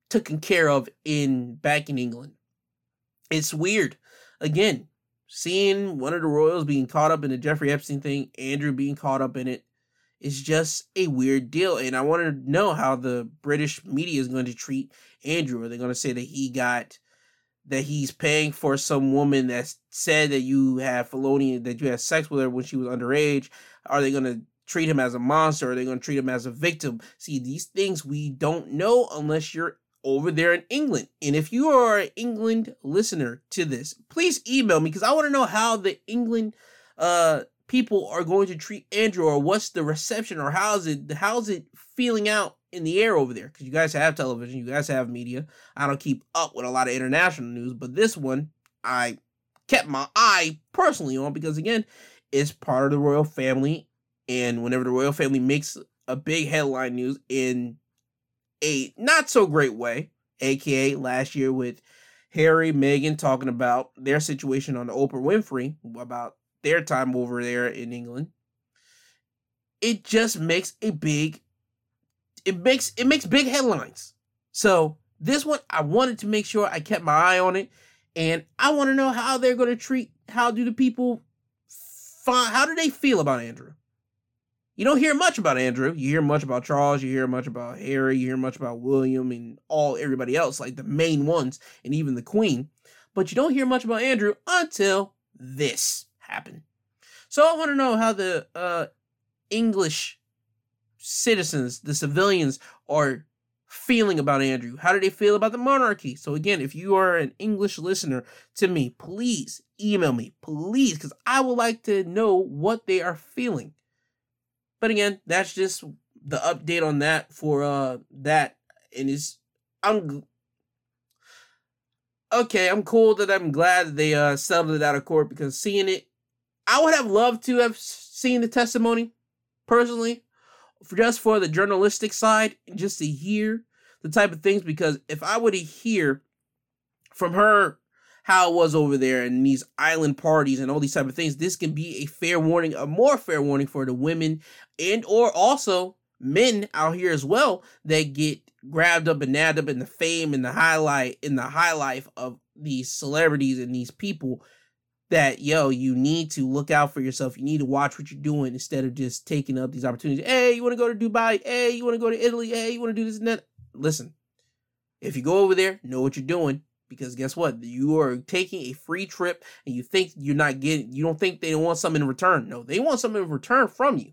taken care of in back in England. It's weird. Again, seeing one of the royals being caught up in the Jeffrey Epstein thing, Andrew being caught up in it, is just a weird deal. And I want to know how the British media is going to treat Andrew. Are they going to say that he got that he's paying for some woman that said that you have felonious that you had sex with her when she was underage? Are they going to treat him as a monster? Are they going to treat him as a victim? See, these things we don't know unless you're over there in England. And if you are an England listener to this, please email me because I want to know how the England uh people are going to treat Andrew or what's the reception or how's it how's it feeling out in the air over there because you guys have television, you guys have media. I don't keep up with a lot of international news, but this one I kept my eye personally on because again, it's part of the royal family, and whenever the royal family makes a big headline news in a not so great way, aka last year with Harry, Meghan talking about their situation on the Oprah Winfrey about their time over there in England. It just makes a big it makes it makes big headlines. So this one I wanted to make sure I kept my eye on it and I want to know how they're going to treat how do the people find how do they feel about Andrew? You don't hear much about Andrew. You hear much about Charles. You hear much about Harry. You hear much about William and all everybody else, like the main ones, and even the Queen. But you don't hear much about Andrew until this happened. So I want to know how the uh, English citizens, the civilians, are feeling about Andrew. How do they feel about the monarchy? So again, if you are an English listener to me, please email me, please, because I would like to know what they are feeling. But again, that's just the update on that for uh that and is I'm okay, I'm cool that I'm glad they uh settled it out of court because seeing it I would have loved to have seen the testimony personally for just for the journalistic side just to hear the type of things because if I were to hear from her how it was over there and these island parties and all these type of things this can be a fair warning a more fair warning for the women and or also men out here as well that get grabbed up and nabbed up in the fame and the highlight in the high life of these celebrities and these people that yo you need to look out for yourself. You need to watch what you're doing instead of just taking up these opportunities. Hey you want to go to dubai? Hey you want to go to italy? Hey you want to do this and that? Listen if you go over there know what you're doing because guess what? You are taking a free trip and you think you're not getting you don't think they want something in return. No they want something in return from you.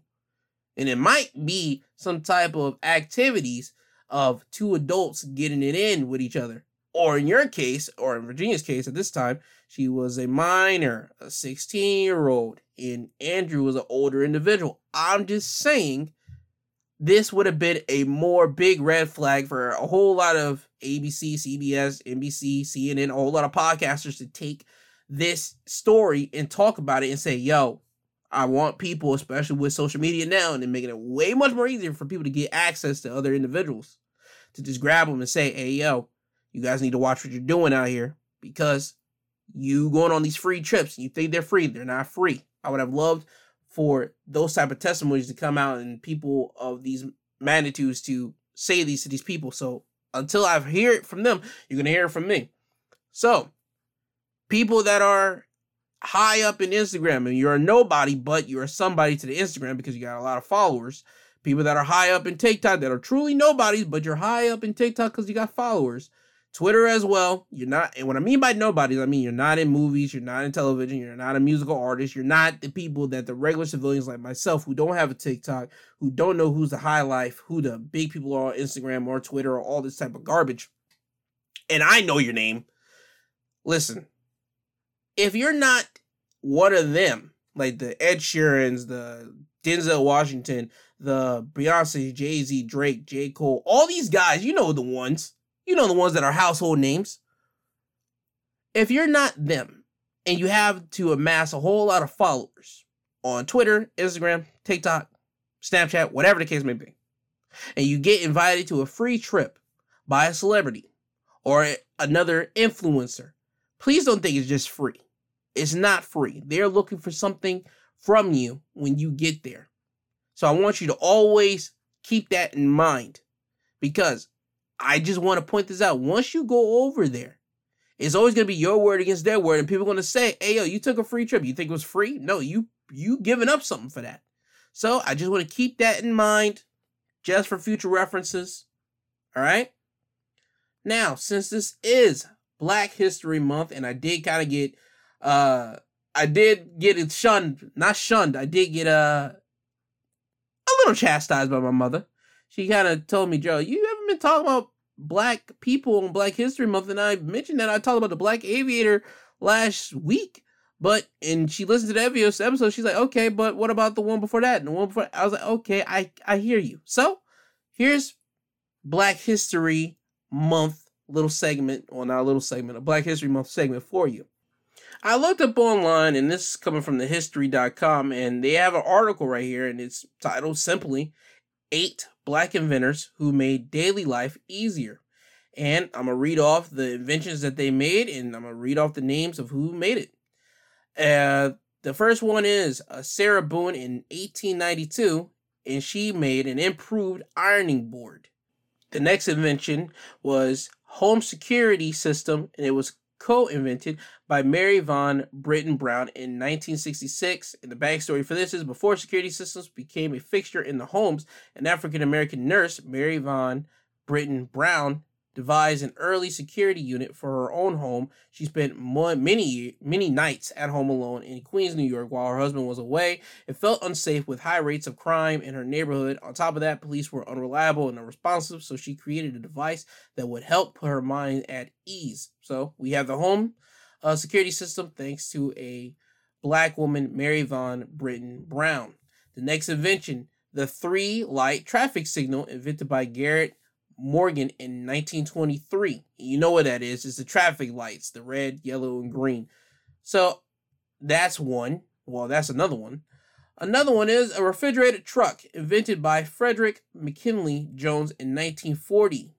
And it might be some type of activities of two adults getting it in with each other. Or in your case or in virginia's case at this time she was a minor a 16 year old and andrew was an older individual. I'm just saying this would have been a more big red flag for a whole lot of ABC, CBS, NBC, CNN, a whole lot of podcasters to take this story and talk about it and say, yo, I want people, especially with social media now, and making it way much more easier for people to get access to other individuals to just grab them and say, hey, yo, you guys need to watch what you're doing out here because you going on these free trips, you think they're free, they're not free. I would have loved for those type of testimonies to come out and people of these magnitudes to say these to these people. So until I hear it from them, you're gonna hear it from me. So people that are high up in Instagram and you're a nobody, but you're somebody to the Instagram because you got a lot of followers. People that are high up in TikTok that are truly nobodies, but you're high up in TikTok because you got followers. Twitter as well. You're not, and what I mean by nobodies, I mean you're not in movies, you're not in television, you're not a musical artist, you're not the people that the regular civilians like myself who don't have a TikTok, who don't know who's the high life, who the big people are on Instagram or Twitter or all this type of garbage. And I know your name. Listen, if you're not one of them, like the Ed Sheerans, the Denzel Washington, the Beyonce, Jay Z, Drake, J. Cole, all these guys, you know the ones you know the ones that are household names. If you're not them and you have to amass a whole lot of followers on Twitter, Instagram, TikTok, Snapchat, whatever the case may be, and you get invited to a free trip by a celebrity or another influencer, please don't think it's just free. It's not free. They're looking for something from you when you get there. So I want you to always keep that in mind because I just want to point this out. Once you go over there, it's always going to be your word against their word, and people are going to say, "Hey, yo, you took a free trip. You think it was free? No, you you giving up something for that." So I just want to keep that in mind, just for future references. All right. Now, since this is Black History Month, and I did kind of get, uh, I did get it shunned, not shunned. I did get uh, a little chastised by my mother. She kind of told me, Joe, you been talking about black people on Black History Month, and I mentioned that I talked about the Black Aviator last week. But and she listened to the previous episode. She's like, okay, but what about the one before that? And the one before I was like, okay, I I hear you. So here's Black History Month little segment, or not a little segment, a Black History Month segment for you. I looked up online, and this is coming from the history.com, and they have an article right here, and it's titled simply Eight Black Inventors Who Made Daily Life Easier. And I'm going to read off the inventions that they made, and I'm going to read off the names of who made it. Uh, the first one is uh, Sarah Boone in 1892, and she made an improved ironing board. The next invention was home security system, and it was co-invented by Mary Van Brittan Brown in 1966. And the backstory for this is before security systems became a fixture in the homes, an African American nurse, Mary Von Britton Brown, devised an early security unit for her own home. She spent many many nights at home alone in Queens, New York, while her husband was away. It felt unsafe with high rates of crime in her neighborhood. On top of that, police were unreliable and unresponsive, so she created a device that would help put her mind at ease. So we have the home uh, security system thanks to a black woman, Mary Van Brittan Brown. The next invention, the three light traffic signal, invented by Garrett Morgan in 1923. You know what that is? It's the traffic lights, the red, yellow, and green. So that's one. Well, that's another one. Another one is a refrigerated truck invented by Frederick McKinley Jones in 1940.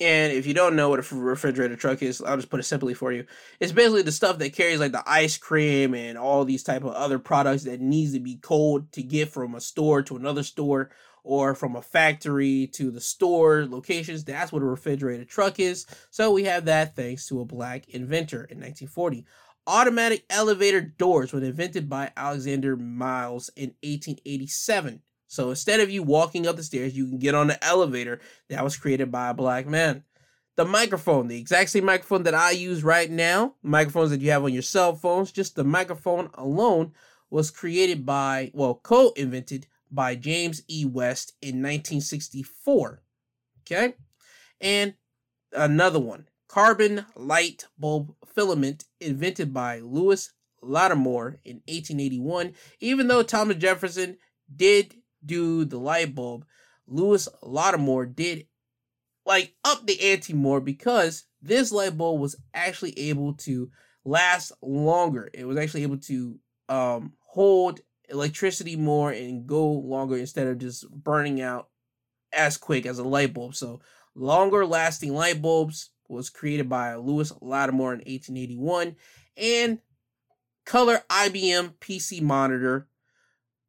And if you don't know what a refrigerator truck is, I'll just put it simply for you. It's basically the stuff that carries like the ice cream and all these type of other products that needs to be cold to get from a store to another store or from a factory to the store locations. That's what a refrigerator truck is. So we have that thanks to a black inventor in 1940. Automatic elevator doors were invented by Alexander Miles in 1887. So instead of you walking up the stairs, you can get on the elevator that was created by a black man. The microphone, the exact same microphone that I use right now, microphones that you have on your cell phones, just the microphone alone was created by, well, co invented by James E. West in 1964. Okay? And another one, carbon light bulb filament invented by Lewis Latimer in 1881. Even though Thomas Jefferson did do the light bulb, Lewis Latimer did like up the ante more because this light bulb was actually able to last longer. It was actually able to um, hold electricity more and go longer instead of just burning out as quick as a light bulb. So longer lasting light bulbs was created by Lewis Latimer in 1881 and color IBM PC monitor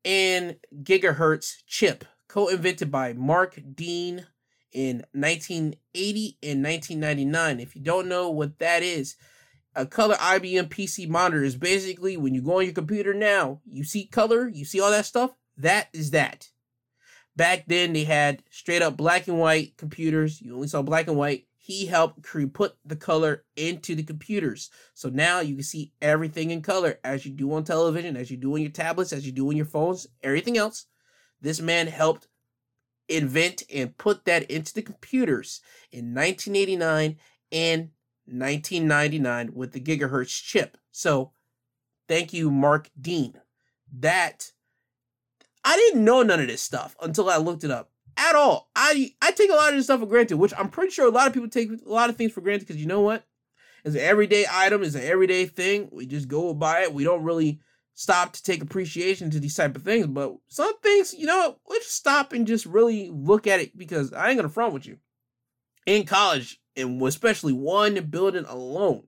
and gigahertz chip, co-invented by Mark Dean in 1980 and 1999. If you don't know what that is, a color IBM PC monitor is basically when you go on your computer now, you see color, you see all that stuff, that is that. Back then they had straight up black and white computers. You only saw black and white he helped put the color into the computers. So now you can see everything in color as you do on television, as you do on your tablets, as you do on your phones, everything else. This man helped invent and put that into the computers in 1989 and 1999 with the gigahertz chip. So thank you, Mark Dean. That I didn't know none of this stuff until I looked it up at all. I I take a lot of this stuff for granted, which I'm pretty sure a lot of people take a lot of things for granted because you know what? It's an everyday item, it's an everyday thing. We just go by it. We don't really stop to take appreciation to these type of things. But some things, you know, let's stop and just really look at it because I ain't gonna front with you. In college, and especially one building alone,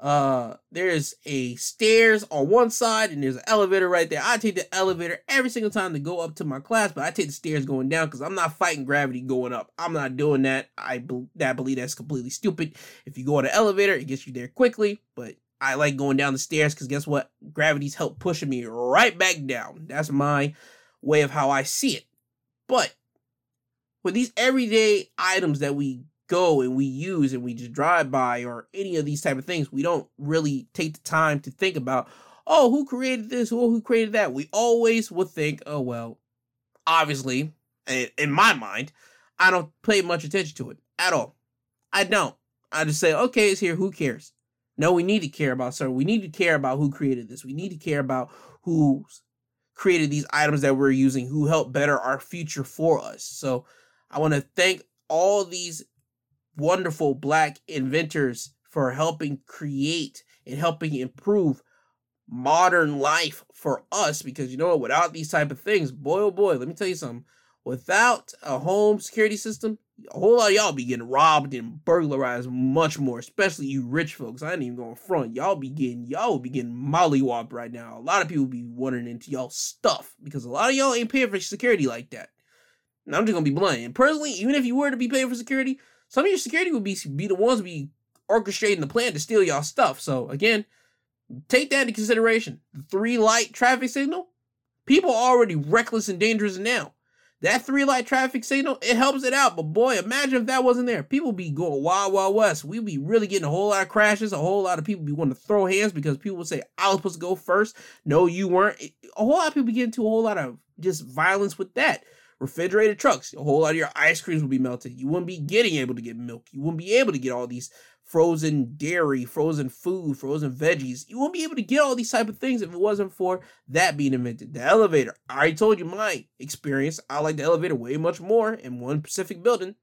Uh, there's a stairs on one side and there's an elevator right there. I take the elevator every single time to go up to my class, but I take the stairs going down because I'm not fighting gravity going up. I'm not doing that. I that believe that's completely stupid. If you go on an elevator, it gets you there quickly, but I like going down the stairs because guess what? Gravity's help pushing me right back down. That's my way of how I see it. But with these everyday items that we go and we use and we just drive by or any of these type of things, we don't really take the time to think about, oh, who created this? Who who created that? We always would think, oh well, obviously, in my mind, I don't pay much attention to it at all. I don't. I just say, okay, it's here. Who cares? No, we need to care about sir. We need to care about who created this. We need to care about who created these items that we're using, who helped better our future for us. So I want to thank all these wonderful black inventors for helping create and helping improve modern life for us because you know what without these type of things boy oh boy let me tell you something. Without a home security system a whole lot of y'all be getting robbed and burglarized much more especially you rich folks. I ain't even going front. Y'all be getting y'all be getting mollywopped right now. A lot of people be wandering into y'all stuff because a lot of y'all ain't paying for security like that. And i'm just gonna be blunt. And personally even if you were to be paying for security some of your security would be be the ones be orchestrating the plan to steal y'all stuff. So again, take that into consideration. The three light traffic signal, people are already reckless and dangerous now. That three light traffic signal, it helps it out. But boy, imagine if that wasn't there. People be going wild, wild west. We'd be really getting a whole lot of crashes. A whole lot of people be wanting to throw hands because people would say, I was supposed to go first. No, you weren't. A whole lot of people getting into a whole lot of just violence with that refrigerated trucks. A whole lot of your ice creams would be melted. You wouldn't be getting able to get milk. You wouldn't be able to get all these frozen dairy, frozen food, frozen veggies. You wouldn't be able to get all these type of things if it wasn't for that being invented. The elevator. I already told you my experience. I like the elevator way much more in one specific building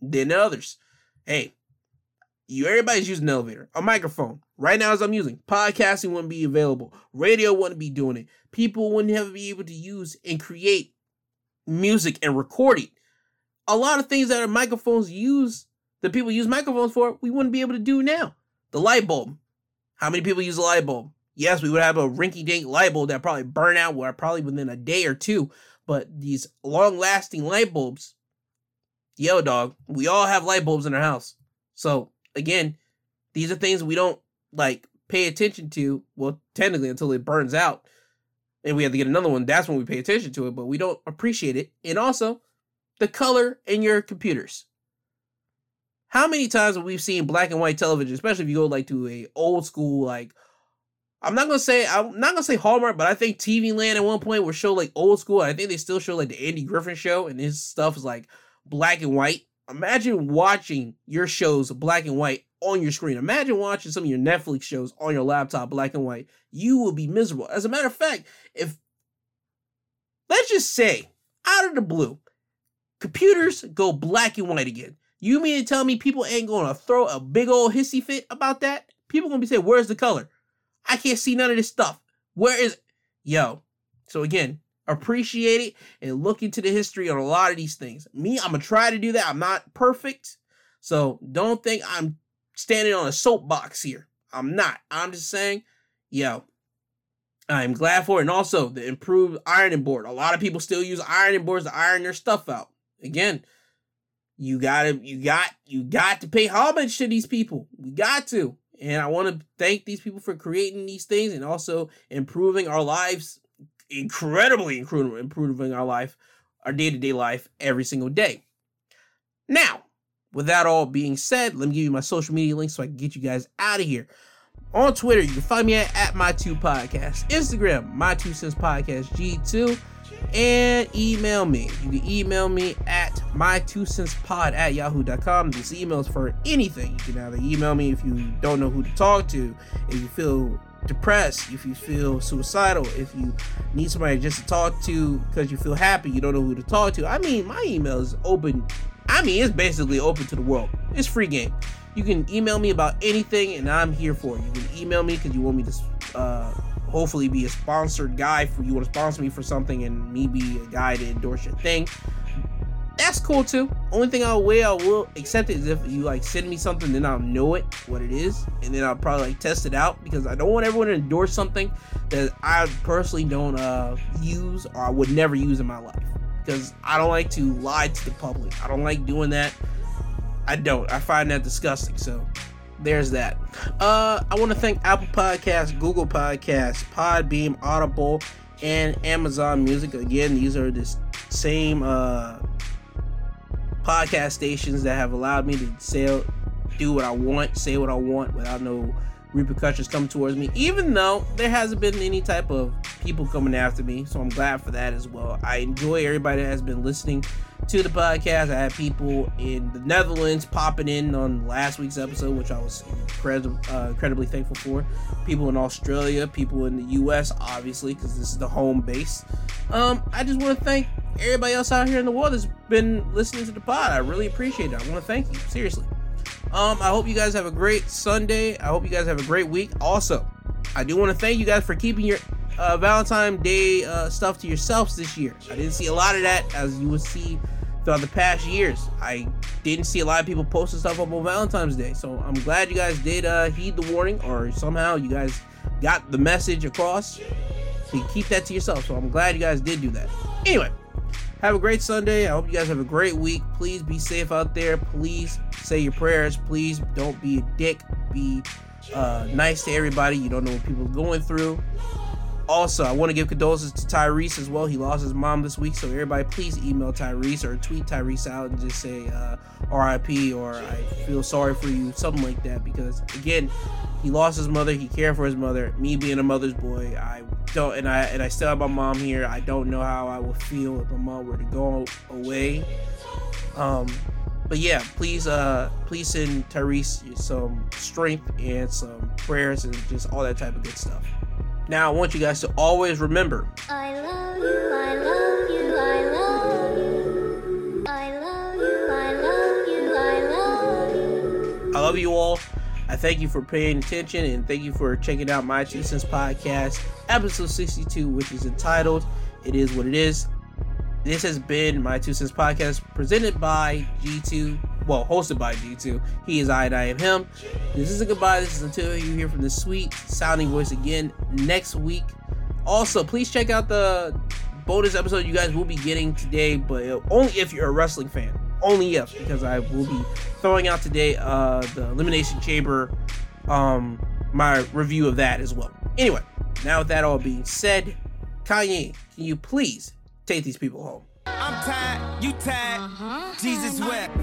than the others. Hey, you everybody's using an elevator, a microphone. Right now, as I'm using, podcasting wouldn't be available. Radio wouldn't be doing it. People wouldn't have be able to use and create music and recording. A lot of things that are microphones use that people use microphones for, we wouldn't be able to do now. The light bulb. How many people use a light bulb? Yes, we would have a rinky dink light bulb that probably burn out probably within a day or two. But these long lasting light bulbs, yo, dog, we all have light bulbs in our house. So again, these are things we don't like pay attention to. Well, technically, until it burns out and we have to get another one, that's when we pay attention to it, but we don't appreciate it. And also, the color in your computers. How many times have we seen black and white television, especially if you go like to a old school like I'm not gonna say I'm not gonna say Hallmark, but I think TV Land at one point would show like old school. I think they still show like the Andy Griffin show, and his stuff is like black and white. Imagine watching your shows black and white on your screen. Imagine watching some of your Netflix shows on your laptop, black and white. You will be miserable. As a matter of fact, if let's just say, out of the blue, computers go black and white again. You mean to tell me people ain't gonna throw a big old hissy fit about that? People gonna be saying, "Where's the color? I can't see none of this stuff. Where is it? yo?" So again, appreciate it and look into the history on a lot of these things. Me, I'm gonna try to do that. I'm not perfect, so don't think I'm standing on a soapbox here. I'm not. I'm just saying, yo, I'm glad for it. And also the improved ironing board. A lot of people still use ironing boards to iron their stuff out. Again, you gotta, you got, you got to pay homage to these people. We got to. And I want to thank these people for creating these things and also improving our lives, incredibly improving our life, our day to day life every single day. Now, with that all being said, let me give you my social media links so I can get you guys out of here. On Twitter, you can find me at, at my two podcast. Instagram, my two cents podcast G2. And email me. You can email me at my two cents pod at yahoo.com. This email is for anything. You can either email me if you don't know who to talk to, if you feel depressed, if you feel suicidal, if you need somebody just to talk to because you feel happy, you don't know who to talk to. I mean, my email is open I mean, it's basically open to the world. It's free game. You can email me about anything, and I'm here for it. You can email me because you want me to uh, hopefully be a sponsored guy for you want to sponsor me for something, and me be a guy to endorse your thing. That's cool too. Only thing I'll way I will accept it is if you like send me something, then I'll know it what it is, and then I'll probably like test it out because I don't want everyone to endorse something that I personally don't uh, use or I would never use in my life because I don't like to lie to the public. I don't like doing that. I don't. I find that disgusting. So there's that. Uh, I want to thank Apple Podcasts, Google Podcasts, Podbean, Audible, and Amazon Music. Again, these are the same uh, podcast stations that have allowed me to say, do what I want, say what I want without no repercussions come towards me, even though there hasn't been any type of people coming after me. So I'm glad for that as well. I enjoy everybody that has been listening to the podcast. I had people in the Netherlands popping in on last week's episode, which I was incredible, uh, incredibly thankful for. People in Australia, people in the U.S., obviously, because this is the home base. Um, I just want to thank everybody else out here in the world that's been listening to the pod. I really appreciate it. I want to thank you, seriously. Um, I hope you guys have a great Sunday. I hope you guys have a great week. Also, I do want to thank you guys for keeping your uh, Valentine Day uh, stuff to yourselves this year. I didn't see a lot of that, as you will see throughout the past years. I didn't see a lot of people posting stuff up on Valentine's Day, so I'm glad you guys did uh, heed the warning, or somehow you guys got the message across. So you keep that to yourself. So I'm glad you guys did do that. Anyway, have a great Sunday. I hope you guys have a great week. Please be safe out there. Please say your prayers. Please don't be a dick. Be uh, nice to everybody. You don't know what people are going through. Also, I want to give condolences to Tyrese as well. He lost his mom this week, so everybody please email Tyrese or tweet Tyrese out and just say uh, RIP or I feel sorry for you, something like that. Because again, he lost his mother. He cared for his mother. Me being a mother's boy, I don't, and I and I still have my mom here. I don't know how I would feel if my mom were to go away. Um, but yeah, please, uh, please send Tyrese some strength and some prayers and just all that type of good stuff. Now, I want you guys to always remember. I love you, I love you, I love you. I love you, I love you, I love you. I love you all. I thank you for paying attention and thank you for checking out my Two Cents Podcast, episode 62, which is entitled It Is What It Is. This has been my Two Cents Podcast presented by G2 well, hosted by D2. He is I and I am him. This is a goodbye. This is until you hear from the sweet sounding voice again next week. Also, please check out the bonus episode you guys will be getting today, but only if you're a wrestling fan. Only if, because I will be throwing out today uh, the Elimination Chamber, um, my review of that as well. Anyway, now with that all being said, Kanye, can you please take these people home? I'm tired, you tired, uh-huh. Jesus wept.